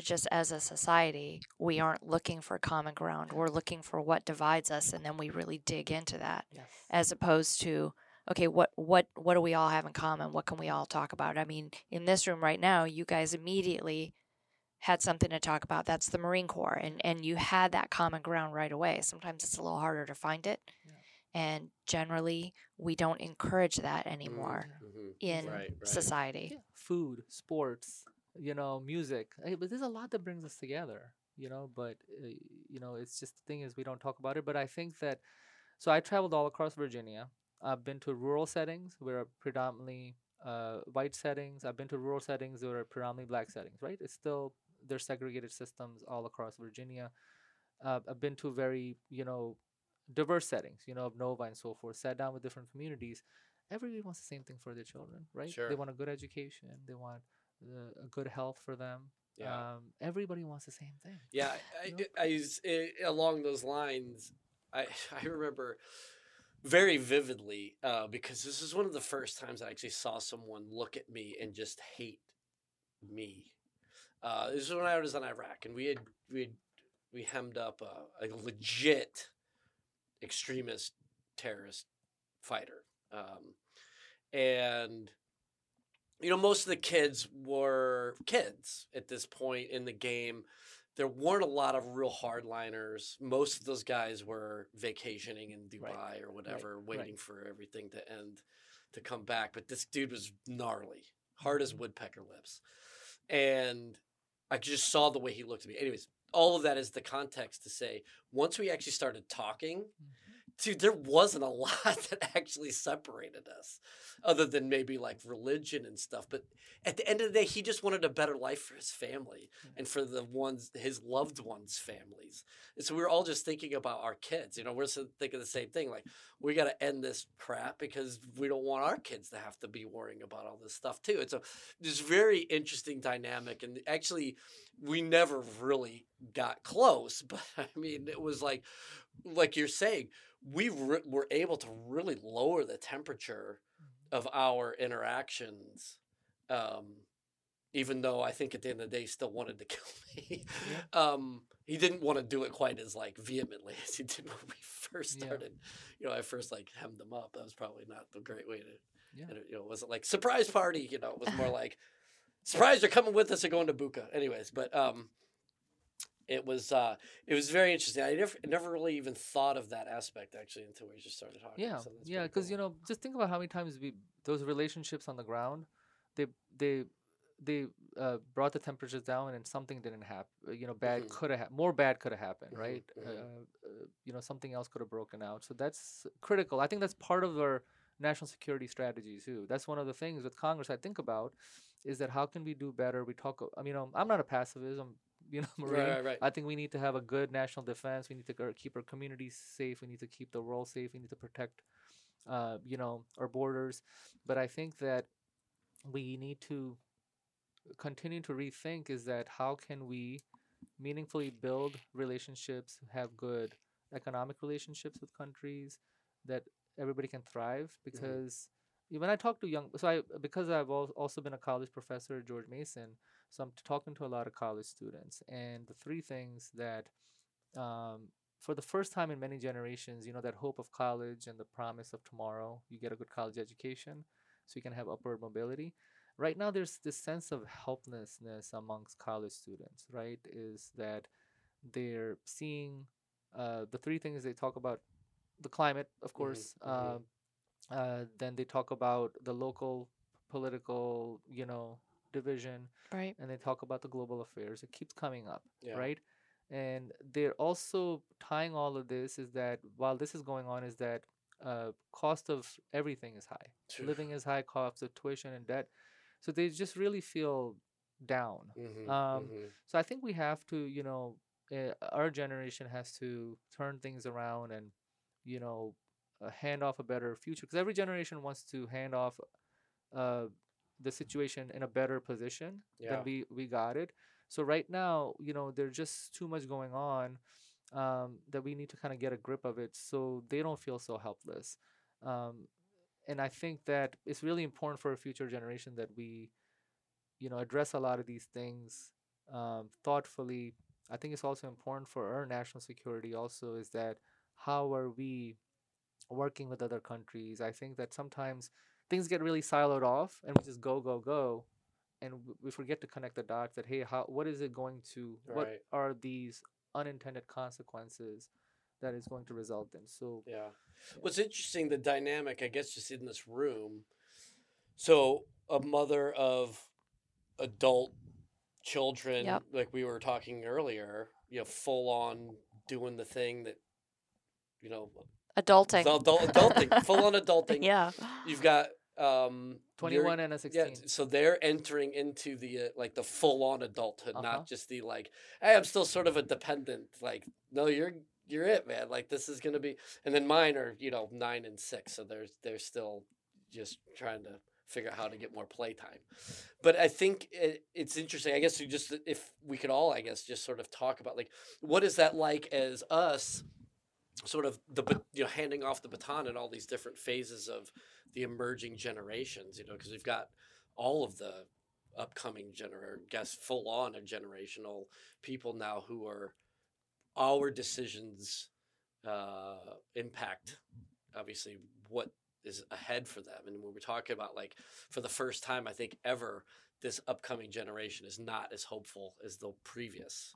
just as a society, we aren't looking for common ground. We're looking for what divides us and then we really dig into that yes as opposed to okay what what what do we all have in common what can we all talk about i mean in this room right now you guys immediately had something to talk about that's the marine corps and and you had that common ground right away sometimes it's a little harder to find it. And generally we don't encourage that anymore Mhm. in Right, right. society yeah. food sports you know music hey, but there's a lot that brings us together you know but uh, you know it's just the thing is we don't talk about it but i think that so i traveled all across virginia i've been to rural settings where are predominantly uh, white settings i've been to rural settings that are predominantly black settings right it's still there's segregated systems all across virginia uh, i've been to very you know diverse settings you know of nova and so forth sat down with different communities everybody wants the same thing for their children right Sure. they want a good education they want uh, a good health for them Yeah. um, everybody wants the same thing Yeah, I, know? I, I along those lines. I *laughs* I remember very vividly uh, because this is one of the first times I actually saw someone look at me and just hate me. Uh, this is when I was in Iraq, and we had we had, we hemmed up a, a legit extremist terrorist fighter, um, and you know most of the kids were kids at this point in the game there weren't a lot of real hardliners. Most of those guys were vacationing in Dubai Right, or whatever, right. waiting for everything to end to come back. But this dude was gnarly, hard as Mhm. woodpecker lips. And I just saw the way he looked at me. Anyways, all of that is the context to say once we actually started talking mm-hmm. Dude, there wasn't a *laughs* lot that actually separated us, other than maybe like religion and stuff. But at the end of the day, he just wanted a better life for his family mm. and for the ones his loved ones' families. And so we were all just thinking about our kids. You know, we're thinking the same thing. Like we got to end this crap because we don't want our kids to have to be worrying about all this stuff too. It's a this very interesting dynamic, and actually, we never really got close. *laughs* But I mean, it was like, like you're saying, we re- were able to really lower the temperature of our interactions. Um, even though I think at the end of the day he still wanted to *laughs* kill me. Um, he didn't want to do it quite as like vehemently as he did when we first Yeah. started. You know, I first like hemmed him up. That was probably not the great way to Yeah. it, you know, it wasn't like surprise party, you know, it was more *laughs* like surprise you're coming with us and going to Bucca. Anyways, but um it was uh it was very interesting. I never never really even thought of that aspect actually until we just started talking. Yeah, so yeah, because you know, just think about how many times we those relationships on the ground, they they they uh, brought the temperatures down and something didn't happen. You know, bad Mhm. could have ha- more bad could have happened, Mhm, right? Uh, uh, you know, something else could have broken out. So that's critical. I think that's part of our national security strategy too. That's one of the things with Congress I think about is that how can we do better? We talk. I mean, um, I'm not a pacifist. I'm *laughs* you know *laughs* marine. Right, right, right. I think we need to have a good national defense. We need to keep our communities safe. We need to keep the world safe. We need to protect, uh, you know, our borders. But I think that we need to continue to rethink is that how can we meaningfully build relationships, have good economic relationships with countries that everybody can thrive because when I talk to young, so I because I've also been a college professor at George Mason, so I'm talking to a lot of college students, and the three things that, um, for the first time in many generations, you know, that hope of college and the promise of tomorrow, you get a good college education, so you can have upward mobility. Right now, there's this sense of helplessness amongst college students. Right, is that they're seeing uh, the three things they talk about: the climate, of course. mhm. Uh, uh, then they talk about the local political, you know, division, Right. and they talk about the global affairs. It keeps coming up, Yeah. right? And they're also tying all of this is that while this is going on, is that uh, cost of everything is high. Living is high, cost of tuition and debt. So they just really feel down. Mhm, Um, mhm. So I think we have to, you know, uh, our generation has to turn things around and, you know, uh, hand off a better future. Because every generation wants to hand off uh, the situation in a better position Yeah. than we we got it. So right now, you know, there's just too much going on um, that we need to kind of get a grip of it, so they don't feel so helpless. Um, and I think that it's really important for a future generation that we, you know, address a lot of these things um, thoughtfully. I think it's also important for our national security. Also, is that how are we working with other countries? I think that sometimes things get really siloed off, and we just go, go, go, and we forget to connect the dots. That hey, how what is it going to? What are these unintended consequences that is going to result in? So Yeah. What's interesting, the dynamic, I guess, just in this room. So, a mother of adult children, Yep. like we were talking earlier, you know, full on doing the thing that, you know, Adulting. the adult, adulting, *laughs* full on adulting. yeah. You've got um, 21 and a 16. Yeah, so they're entering into the uh, like the full on adulthood, Uh-huh. not just the like, hey, I'm still sort of a dependent. Like, no, you're you're it, man. Like this is gonna be. And then mine are you know nine and six, so they're they're still just trying to figure out how to get more playtime. But I think it, it's interesting. I guess we just if we could all, I guess, just sort of talk about like what is that like as us sort of the you know handing off the baton in all these different phases of the emerging generations you know because we've got all of the upcoming gener guess full on a generational people now who are our decisions uh impact obviously what is ahead for them. And when we're talking about like for the first time i think ever this upcoming generation is not as hopeful as the previous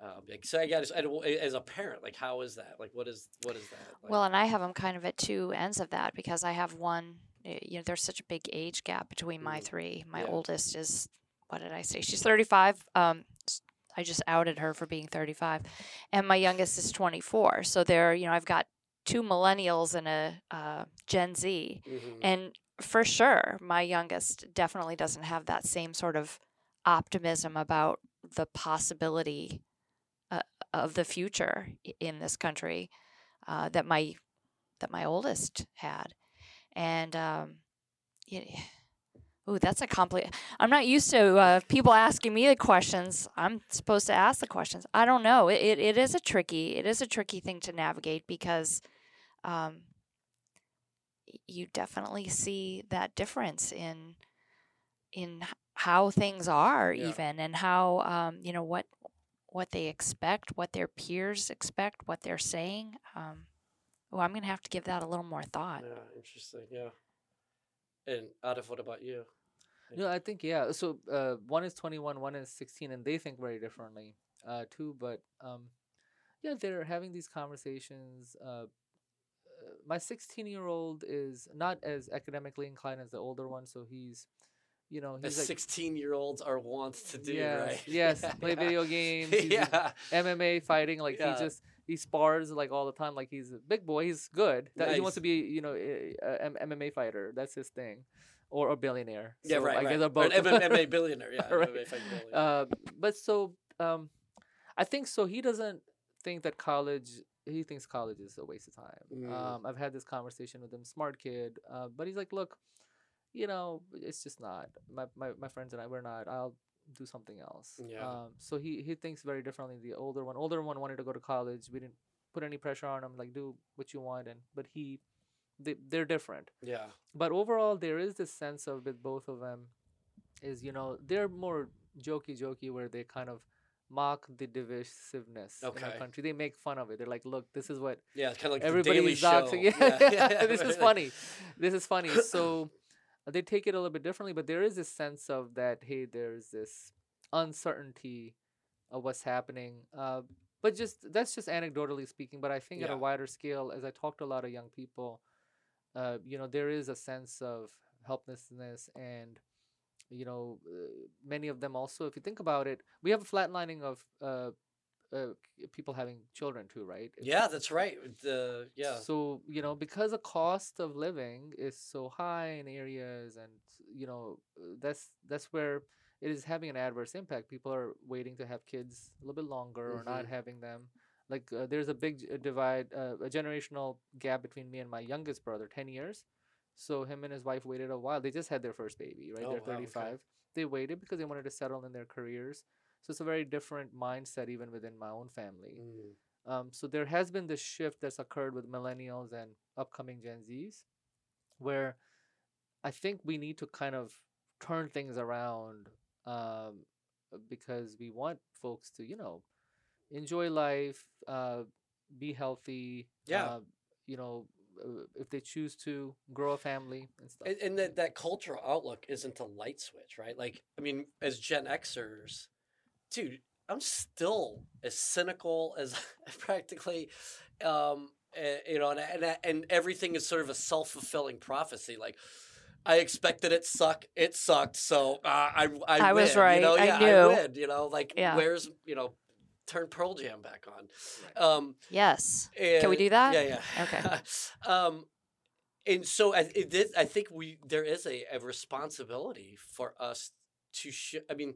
um, so I got as a parent, like how is that? Like what is what is that? Like, Well, and I have them kind of at two ends of that because I have one. You know, there's such a big age gap between my Mhm. three. My Yeah. oldest is what did I say? She's 35. Um, I just outed her for being 35, and my youngest is 24. So they're you know I've got two millennials and a uh, Gen Z, Mhm. and for sure, my youngest definitely doesn't have that same sort of optimism about the possibility of the future in this country uh, that my that my oldest had, and um. *sighs* Ooh, that's a compli I'm not used to uh, people asking me the questions. I'm supposed to ask the questions. I don't know. It, it, it is a tricky it is a tricky thing to navigate because um, you definitely see that difference in in how things are Yeah. even and how um, you know what what they expect, what their peers expect, what they're saying. Um, oh, I'm gonna have to give that a little more thought. Yeah, interesting. Yeah. And Atif, what about you? No, I think yeah. So uh, one is twenty one, one is sixteen, and they think very differently uh, too. But um, yeah, they're having these conversations. Uh, uh, my sixteen year old is not as academically inclined as the older one, so he's, you know, As he's like 16 year olds are wants to do, yes, right? yes, Yeah, *laughs* play yeah. video games. yeah. MMA fighting, like Yeah. he just he spars like all the time. Like he's a big boy. He's good. That, He wants to be, you know, a, a M- MMA fighter. That's his thing, or a billionaire. Yeah, right. I right. guess they're Or an MMA *laughs* billionaire. Yeah. Right. MMA billionaire. uh, but so um, I think so. He doesn't think that college. He thinks college is a waste of time. Mm. Um, I've had this conversation with him. Smart kid, uh, but he's like, look, you know, it's just not. My my my friends and I, we're not. I'll do something else. Yeah. Um, so he he thinks very differently. The older one, older one wanted to go to college. We didn't put any pressure on him. Like, do what you want, and but he, they they're different yeah. but overall there is this sense of with both of them is you know they're more jokey jokey where they kind of mock the divisiveness in Okay. our country they make fun of it they're like look this is what Yeah. It's kind of like everybody the Daily is Show. doxing *laughs* yeah, this is funny this is funny so they take it a little bit differently but there is this sense of that hey there's this uncertainty of what's happening uh, but just that's just anecdotally speaking but i think at a wider scale as i talk to a lot of young people uh, you know there is a sense of helplessness and you know uh, many of them also if you think about it we have a flatlining of uh, uh, people having children too right It's- Yeah, that's right. The yeah. so you know because the cost of living is so high in areas and you know uh, that's that's where it is having an adverse impact people are waiting to have kids a little bit longer or not Mhm. having them like uh, there's a big divide uh, a generational gap between me and my youngest brother 10 years so him and his wife waited a while they just had their first baby right Oh, they're wow, okay. 35 they waited because they wanted to settle in their careers so it's a very different mindset even within my own family Mm. um, so there has been this shift that's occurred with millennials and upcoming Gen Zs, where I think we need to kind of turn things around um, because we want folks to, you know, enjoy life, uh, be healthy. Yeah. Uh, you know, uh, if they choose to grow a family and stuff. And, and that that cultural outlook isn't a light switch, right? Like, I mean, as Gen Xers, dude, I'm still as cynical as *laughs* practically, um, eh, you know, and, and and everything is sort of a self fulfilling prophecy. Like, I expected it suck, it sucked, so uh, I I, I was right, You know, I yeah, knew. win. You know, like Yeah. where's you know, turn Pearl Jam back on. Um, Yes. Can we do that? Yeah, yeah. Okay. *laughs* um, and so I, it I think we there is a, a responsibility for us to. Sh- I mean,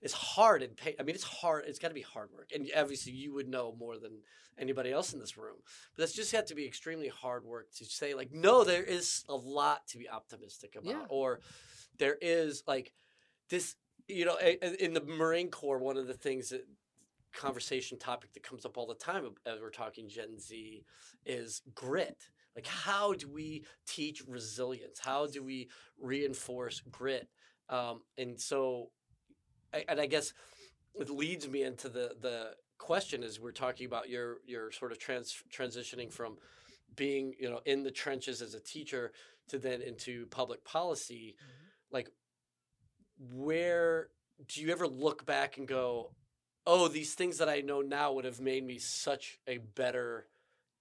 it's hard and pay. I mean, it's hard. It's got to be hard work, and obviously you would know more than anybody else in this room. But that's just had to be extremely hard work to say like, no, there is a lot to be optimistic about, Yeah. or there is like this. You know, in the Marine Corps, one of the things that conversation topic that comes up all the time as we're talking Gen Z is grit. Like, how do we teach resilience? How do we reinforce grit? Um, and so, and I guess it leads me into the the question is we're talking about your your sort of trans transitioning from being you know in the trenches as a teacher to then into public policy. Mm-hmm. Like where do you ever look back and go oh these things that i know now would have made me such a better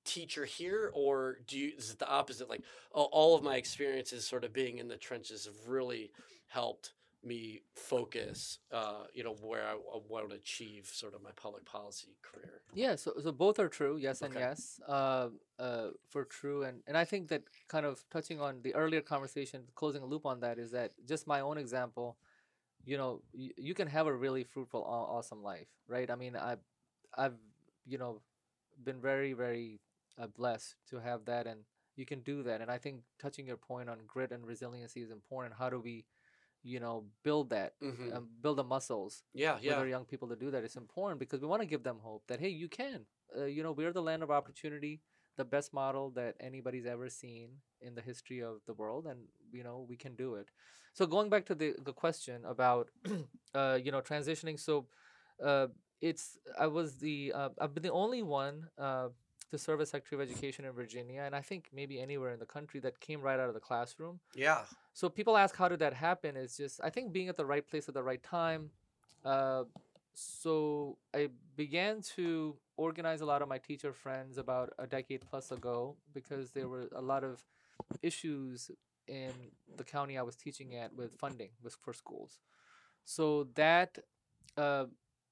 teacher here or do you is it the opposite? Like oh, all of my experiences sort of being in the trenches have really helped me focus, uh, you know, where I, I want to achieve sort of my public policy career. Yeah, so so both are true, yes and yes. Uh, uh, for true, and and I think that kind of touching on the earlier conversation, closing a loop on that is that just my own example, you know, you, you can have a really fruitful, aw- awesome life, right? I mean, I, I've you know, been very very uh, blessed to have that, and you can do that. And I think touching your point on grit and resiliency is important. How do we, you know, build that, Mm-hmm. um, build the muscles yeah, yeah. our young people to do that. It's important because we want to give them hope that hey, you can. Uh, you know, we're the land of opportunity, the best model that anybody's ever seen in the history of the world, and you know we can do it. So going back to the the question about, *clears throat* uh, you know, transitioning. So, uh, it's I was the uh, I've been the only one. To serve as Secretary of Education in Virginia, and I think maybe anywhere in the country that came right out of the classroom. Yeah. So people ask, how did that happen? It's just I think being at the right place at the right time. Uh, so I began to organize a lot of my teacher friends about a decade plus ago because there were a lot of issues in the county I was teaching at with funding with for schools. So that uh,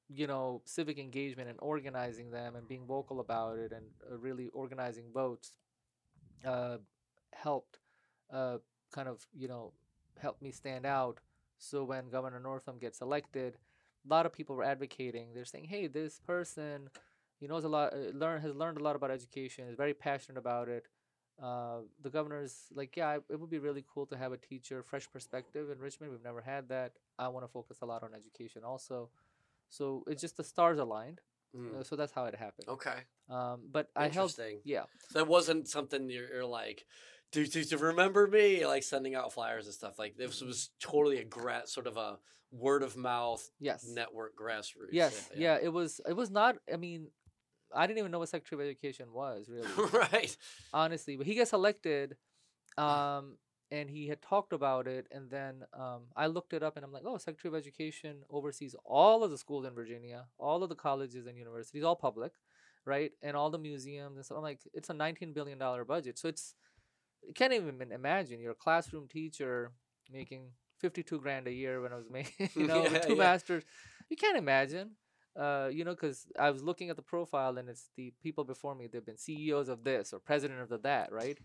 you know civic engagement and organizing them and being vocal about it and uh, really organizing votes uh, helped uh, kind of you know help me stand out. So when governor northam gets elected a lot of people were advocating they're saying hey this person he knows a lot uh, learn has learned a lot about education is very passionate about it. Uh, the governor's like yeah it would be really cool to have a teacher fresh perspective in richmond we've never had that. I want to focus a lot on education also so it's just the stars aligned Mm. uh, so that's how it happened Okay. um, but i held Interesting. yeah So that wasn't something you're, you're like, do, do, do remember me? Like sending out flyers and stuff. Like this was totally a gra- sort of a word of mouth yes network grassroots. Yes, yeah, it was. It was not. I mean, I didn't even know what Secretary of Education was really, *laughs* right. honestly. But he gets elected, um, and he had talked about it, and then um, I looked it up, and I'm like, oh, Secretary of Education oversees all of the schools in Virginia, all of the colleges and universities, all public, right, and all the museums and so I'm like, it's a 19 billion dollar budget, so it's you can't even imagine you're classroom teacher making 52 grand a year when I was *laughs* making, you *laughs* know, Yeah, two yeah. masters. You can't imagine uh, you know, because I was looking at the profile and it's the people before me. They've been CEOs of this or president of the that, right?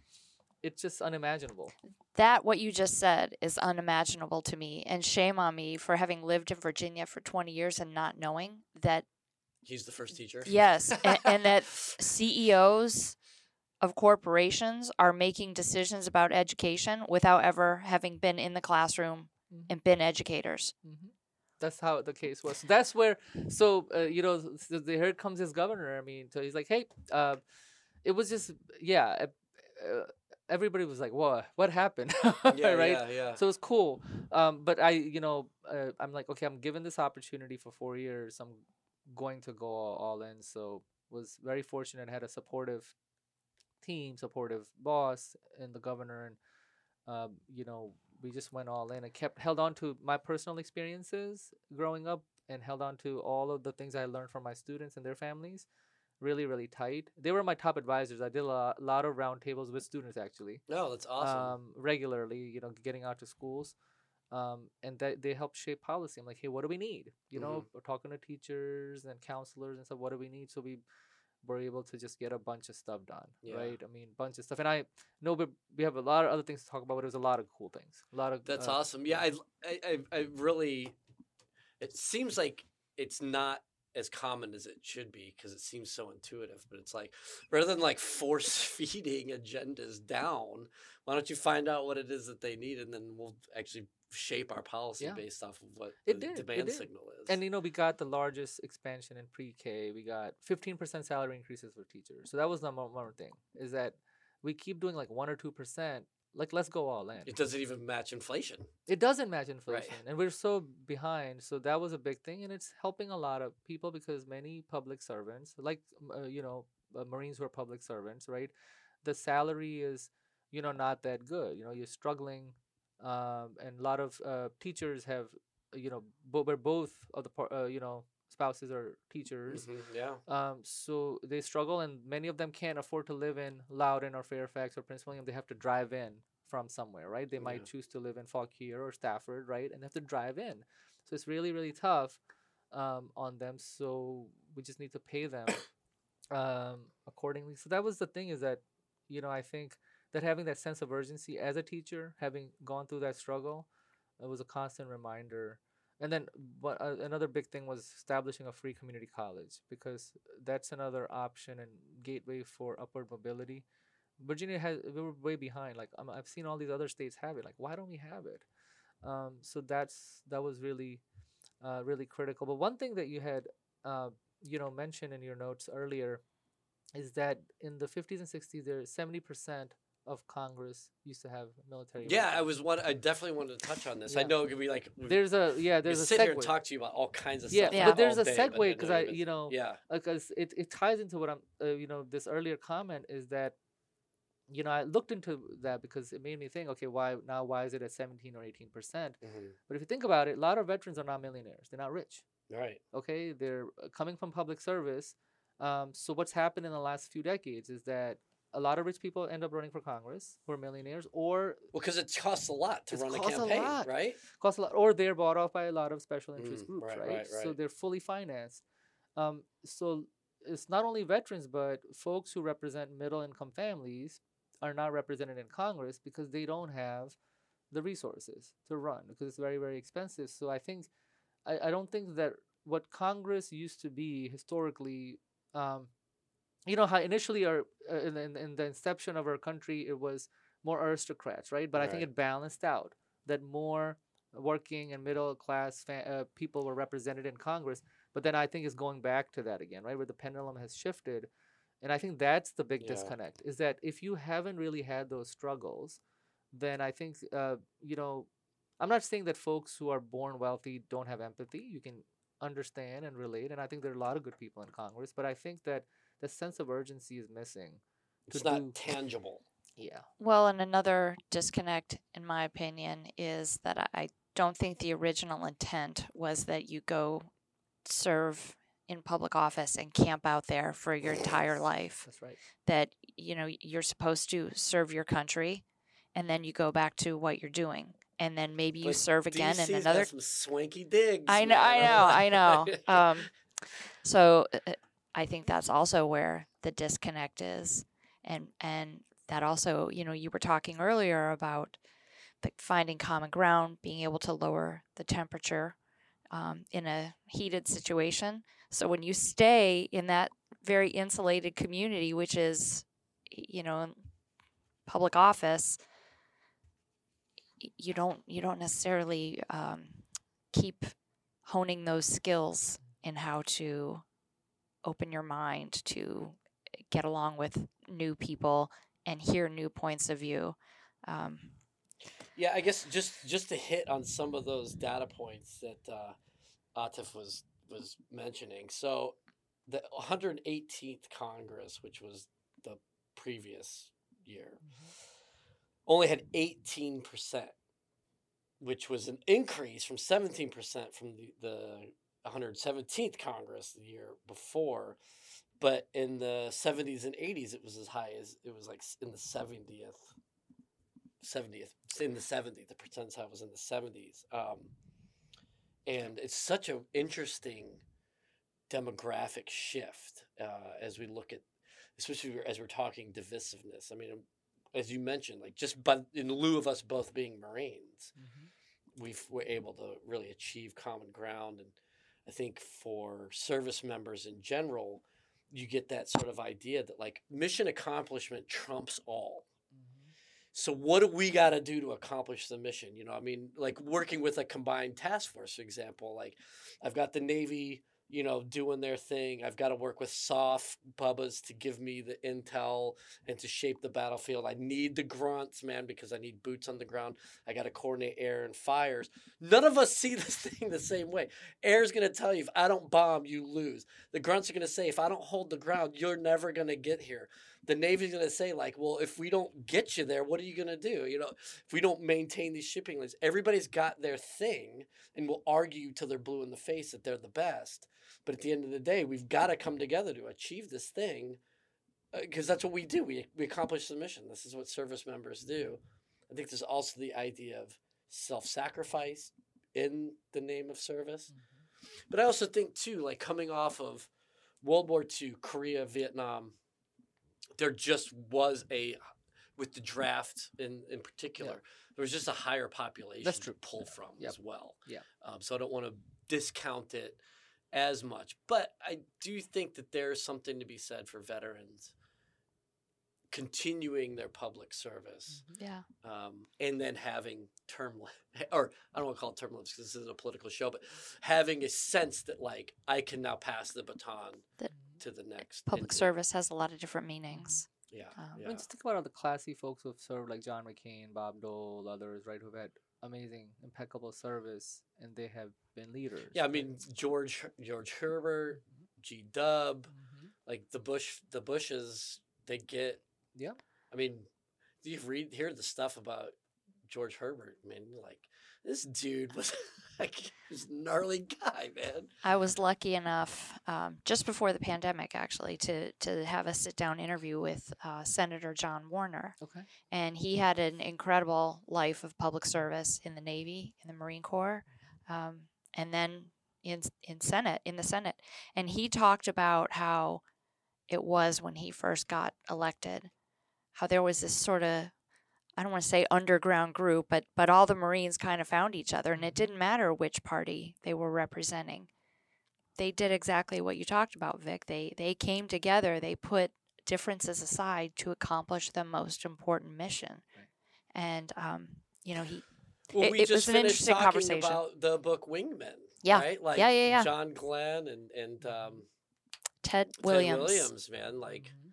It's just unimaginable. That what you just said is unimaginable to me, and shame on me for having lived in Virginia for 20 years and not knowing that He's the first teacher. yes, and, *laughs* and that CEOs of corporations are making decisions about education without ever having been in the classroom Mhm. and been educators. hmm That's how the case was. That's where, so uh, you know, so the, here comes his governor. I mean, so he's like, hey, uh, it was just, yeah. Uh, everybody was like, what? What happened? *laughs* Yeah, right? yeah, yeah. So it's cool. Um, but I, you know, uh, I'm like, okay, I'm given this opportunity for four years. I'm going to go all, all in. So was very fortunate. Had a supportive team, supportive boss, and the governor, and um, you know, we just went all in. I kept held on to my personal experiences growing up, and held on to all of the things I learned from my students and their families. Really, really tight. They were my top advisors. I did a lot, lot of roundtables with students actually No, that's awesome. um, regularly, you know, getting out to schools. Um, and that they help shape policy. I'm like, hey, what do we need? You know, we're talking to teachers and counselors and stuff. What do we need? So we were able to just get a bunch of stuff done, Yeah. right? I mean, bunch of stuff. And I know we we have a lot of other things to talk about, but it was a lot of cool things. A lot of That's uh, awesome. Yeah, I, I, I really. It seems like it's not as common as it should be because it seems so intuitive. But it's like rather than like force *laughs* feeding agendas down, why don't you find out what it is that they need, and then we'll actually shape our policy Yeah. based off of what It the did, it demand did. signal is. And you know, we got the largest expansion in pre-K. We got 15% salary increases for teachers. So that was number one thing. Is that we keep doing like one or two percent. Like, let's go all in. it doesn't even match inflation. It doesn't match inflation, and we're so behind. So that was a big thing, and it's helping a lot of people because many public servants, like uh, you know, uh, Marines who are public servants, right? The salary is, you know, not that good. You know, you're struggling, um, and a lot of uh, teachers have, you know, bo- we're both of the par- uh, you know spouses are teachers. Mhm, Yeah. Um, so they struggle, and many of them can't afford to live in Loudoun or Fairfax or Prince William. They have to drive in from somewhere, right? They might Yeah. choose to live in Fauquier or Stafford, right? And they have to drive in. So it's really, really tough um, on them. So we just need to pay them um, accordingly. So that was the thing is that, you know, I think that having that sense of urgency as a teacher, having gone through that struggle, it was a constant reminder and then but uh, another big thing was establishing a free community college because that's another option and gateway for upward mobility. Virginia has we were way behind like um, i've seen all these other states have it like why don't we have it? Um, so that's that was really uh, really critical. But one thing that you had uh, you know mentioned in your notes earlier is that in the 50s and 60s there 70% of congress used to have military Yeah, I was one. I definitely wanted to touch on this. I know it could be like there's a yeah there's a sit here and talk to you about all kinds of yeah, stuff. Yeah. but there's a day, segue because I, you know, yeah, because it, it ties into what I'm, uh, you know, this earlier comment is that, you know, I looked into that because it made me think, okay, why now? Why is it at 17 or 18 percent? Mhm. But if you think about it, a lot of veterans are not millionaires. They're not rich. right. Okay, they're uh, coming from public service. Um, so what's happened in the last few decades is that a lot of rich people end up running for Congress who are millionaires, or Well, because it costs a lot to run a costs a campaign, lot. right? cost a lot, or they're bought off by a lot of special interest Mm, groups, right, right, right, So they're fully financed. Um, so it's not only veterans, but folks who represent middle income families are not represented in Congress because they don't have the resources to run because it's very, very expensive. So I think, I, I don't think that what Congress used to be historically, um, you know, how initially our, uh, in, in, in the inception of our country, it was more aristocrats, right? But I think it balanced out that more working and middle class fa- uh, people were represented in Congress. But then I think it's going back to that again, right? Where the pendulum has shifted. And I think that's the big Yeah. disconnect is that if you haven't really had those struggles, then I think, uh, you know, I'm not saying that folks who are born wealthy don't have empathy. You can understand and relate. And I think there are a lot of good people in Congress. But I think that the sense of urgency is missing. It's not do- tangible. Yeah. Well, and another disconnect, in my opinion, is that I- I don't think the original intent was that you go serve in public office and camp out there for your entire life. That's right. That, you know, you're supposed to serve your country and then you go back to what you're doing. And then maybe you But serve again in DC's got another some swanky digs. I know, I know, I know. *laughs* Um, so uh, uh, I think that's also where the disconnect is, and and that also, you know, you were talking earlier about the finding common ground, being able to lower the temperature um, in a heated situation. So when you stay in that very insulated community, which is, you know, public office, you don't you don't necessarily um, keep honing those skills in how to open your mind to get along with new people and hear new points of view. Um, Yeah, I guess just just to hit on some of those data points that uh, Atif was was mentioning. So the 118th Congress, which was the previous year, only had 18 percent, which was an increase from 17 percent from the, the 117th Congress the year before. But in the 70s and 80s, it was as high as it was like in the 70th 70th in the 70s the percentile was in the 70s um, and it's such an interesting demographic shift uh, as we look at especially as we're talking divisiveness i mean as you mentioned like just but in lieu of us both being marines we've we're able to really achieve common ground and i think for service members in general you get that sort of idea that like mission accomplishment trumps all mm-hmm. so what do we got to do to accomplish the mission? You know, I mean, like working with a combined task force, for example. Like, I've got the Navy, you know, doing their thing. I've got to work with soft bubbas to give me the intel and to shape the battlefield. I need the grunts, man, because I need boots on the ground. I got to coordinate air and fires. None of us *laughs* see this thing the same way. Air's going to tell you if I don't bomb, you lose. The grunts are going to say if I don't hold the ground, you're never going to get here. the Navy's going to say like, well, if we don't get you there, what are you going to do? You know, if we don't maintain these shipping lanes, everybody's got their thing and will argue till they're blue in the face that they're the best. But at the end of the day, we've got to come together to achieve this thing because that's what we do. We, we accomplish the mission. This is what service members do. I think there's also the idea of self sacrifice in the name of service. But I also think, too, like coming off of World War II, Korea, Vietnam, there just was a, with the draft in, in particular, there was just a higher population That's true. to pull from Yep. as well. Yeah. Um, so I don't want to discount it as much. But I do think that there's something to be said for veterans continuing their public service Yeah. um, and then having term li- *laughs* or I don't want to call it term limits because this is a political show, but having a sense that like I can now pass the baton That to the next Public indi- service has a lot of different meanings. Yeah, Um, I mean, just think about all the classy folks who've served, like John McCain, Bob Dole, others, right, who've had amazing, impeccable service, and they have been leaders. yeah. I mean George George Herbert, G. Dub, Mhm. like the Bush the Bushes, they get. Yeah. I mean, you read hear the stuff about George Herbert, I You're like this dude was *laughs* *laughs* like this gnarly guy, man. I was lucky enough um, just before the pandemic, actually, to to have a sit down interview with uh, Senator John Warner, Okay. and he had an incredible life of public service in the Navy, in the Marine Corps, um, and then in in Senate in the Senate, and he talked about how it was when he first got elected, how there was this sort of I don't want to say underground group, but but all the Marines kind of found each other, and it didn't matter which party they were representing. They did exactly what you talked about, Vic. They they came together. They put differences aside to accomplish the most important mission. Right. And um, you know, he Well, It- we it was just an finished interesting talking conversation. about the book Wingmen. Yeah. Right? Like yeah, yeah, yeah. John Glenn and and um, Ted Williams. Ted Williams. Man. Like Mhm.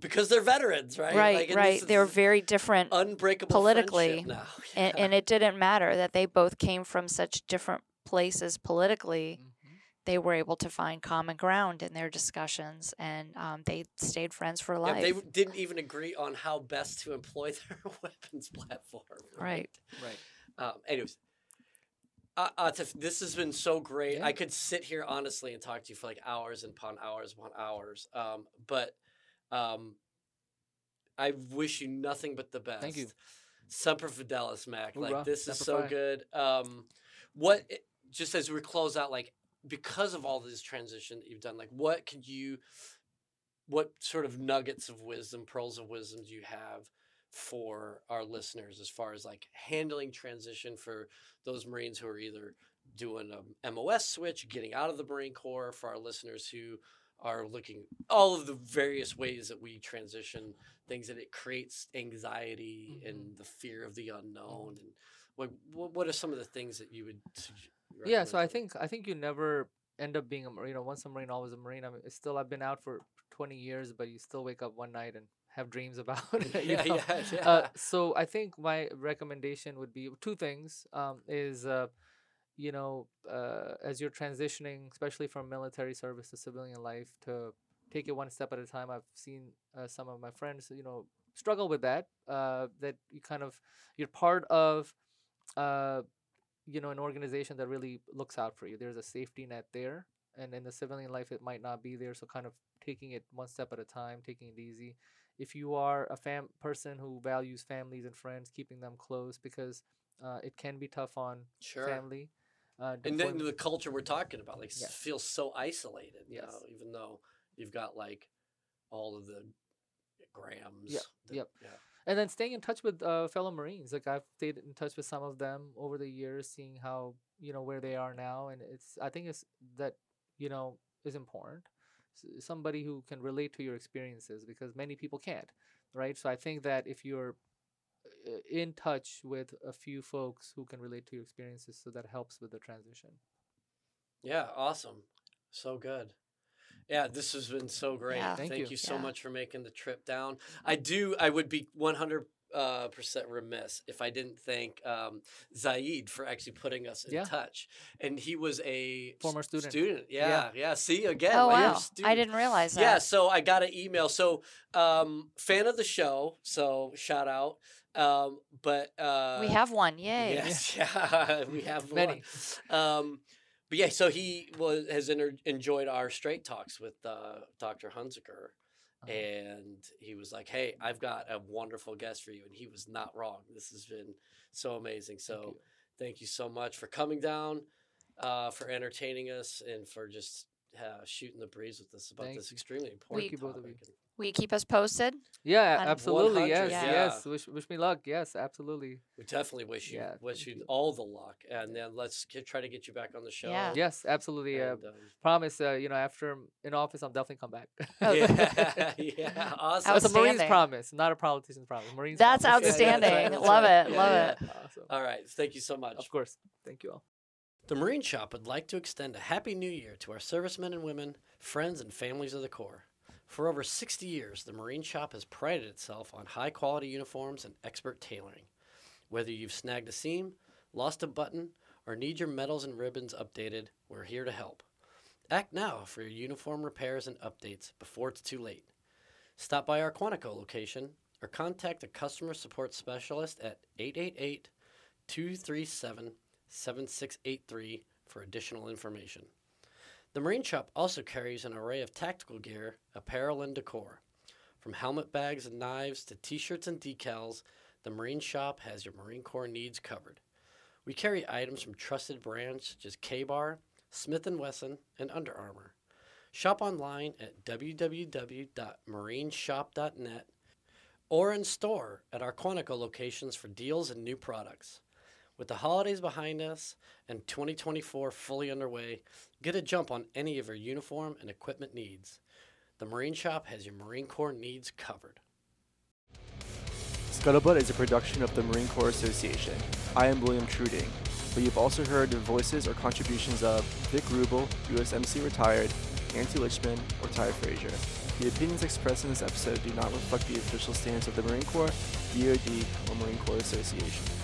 Because they're veterans, right? Right, Like, right. They were very different unbreakable politically, friendship now. and, and it didn't matter that they both came from such different places politically. Mhm. They were able to find common ground in their discussions, and um, they stayed friends for Yeah, life. they didn't even agree on how best to employ *laughs* their weapons platform. Right. Right. Um, anyways, uh, Atif, this has been so great. Yeah. I could sit here honestly and talk to you for like hours and upon hours upon hours. Um, but um, I wish you nothing but the best. Thank you. Semper Fidelis, Mac. Like Hoorah. this is so Fi. good. Um, what just as we close out, like because of all this transition that you've done, like what could you, what sort of nuggets of wisdom, pearls of wisdom do you have for our listeners as far as like handling transition for those Marines who are either doing a MOS switch, getting out of the Marine Corps, for our listeners who are looking all of the various ways that we transition things that it creates anxiety and the fear of the unknown and what what what are some of the things that you would yeah so i think i think you never end up being a marine you know once a marine always a marine i mean it's still i've been out for 20 years but you still wake up one night and have dreams about *laughs* yeah, *laughs* know? yeah, yeah. Uh, so i think my recommendation would be two things um, is uh, you know uh, as you're transitioning especially from military service to civilian life to take it one step at a time i've seen uh, some of my friends you know struggle with that uh, that you kind of you're part of uh, you know an organization that really looks out for you. There's a safety net there and in the civilian life it might not be there so kind of taking it one step at a time taking it easy. If you are a fam person who values families and friends keeping them close because uh, it can be tough on sure. family uh, and then the culture we're talking about like Yes. feels so isolated Yes. know, even though you've got like all of the grams Yep, that- yep. yeah and then staying in touch with uh, fellow marines like i've stayed in touch with some of them over the years seeing how you know where they are now and it's i think it's that you know is important S- somebody who can relate to your experiences because many people can't right so i think that if you're Uh, in touch with a few folks who can relate to your experiences so that helps with the transition Yeah, awesome. So good. Yeah, this has been so great. Yeah. Thank, Thank you. you. so Yeah. much for making the trip down. I do I would be 100 uh, percent remiss if I didn't thank um, Zaid for actually putting us in Yeah. touch. And he was a Former student. Student, yeah, yeah. See again. oh you're wow, I didn't realize that. Yeah, so I got an email. So, um, fan of the show. So shout out. Um, but uh, we have one. Yay! Yes, *laughs* yeah, we have Many. one. Um, but yeah, so he was has enter- enjoyed our straight talks with uh, Dr. Hunziker, Uh-huh. and he was like, "Hey, I've got a wonderful guest for you," and he was not wrong. This has been so amazing. So Thank you. thank you so much for coming down, uh, for entertaining us, and for just uh, shooting the breeze with us about Thank this extremely important Thank you, both of you. Will you keep us posted? Yeah, absolutely. 100, Yes, yeah. yes. Wish, wish me luck. Yes, absolutely. We definitely wish you Yeah, wish you you. all the luck, and then let's get, try to get you back on the show. Yeah. Yes, absolutely. Uh, um, promise. Uh, you know, after I'm in office, I'll definitely come back. *laughs* Oh, yeah, *laughs* yeah, *laughs* awesome. That's a Marine's promise, not a politician's promise. Marine's That's promise. Yeah, yeah, that's right, outstanding. that's love right. it. Yeah, love yeah. it. Awesome. All right, thank you so much. Of course. Thank you all. The Marine Shop would like to extend a happy new year to our servicemen and women, friends, and families of the Corps. For over 60 years, the Marine Shop has prided itself on high quality uniforms and expert tailoring. Whether you've snagged a seam, lost a button, or need your medals and ribbons updated, we're here to help. Act now for your uniform repairs and updates before it's too late. Stop by our Quantico location or contact a customer support specialist at 888 237 7683 for additional information. The Marine Shop also carries an array of tactical gear, apparel, and decor. From helmet bags and knives to t shirts and decals, the Marine Shop has your Marine Corps needs covered. We carry items from trusted brands such as KA-BAR, Smith & Wesson, and Under Armour. Shop online at www.marineshop.net or in store at our Quantico locations for deals and new products. With the holidays behind us and 2024 fully underway, get a jump on any of your uniform and equipment needs. The Marine Shop has your Marine Corps needs covered. Scuttlebutt is a production of the Marine Corps Association. I am William Truding, but you've also heard the voices or contributions of Vic Rubel, USMC retired, Nancy Lichman, or Ty Frazier. The opinions expressed in this episode do not reflect the official stance of the Marine Corps, DoD, or Marine Corps Association.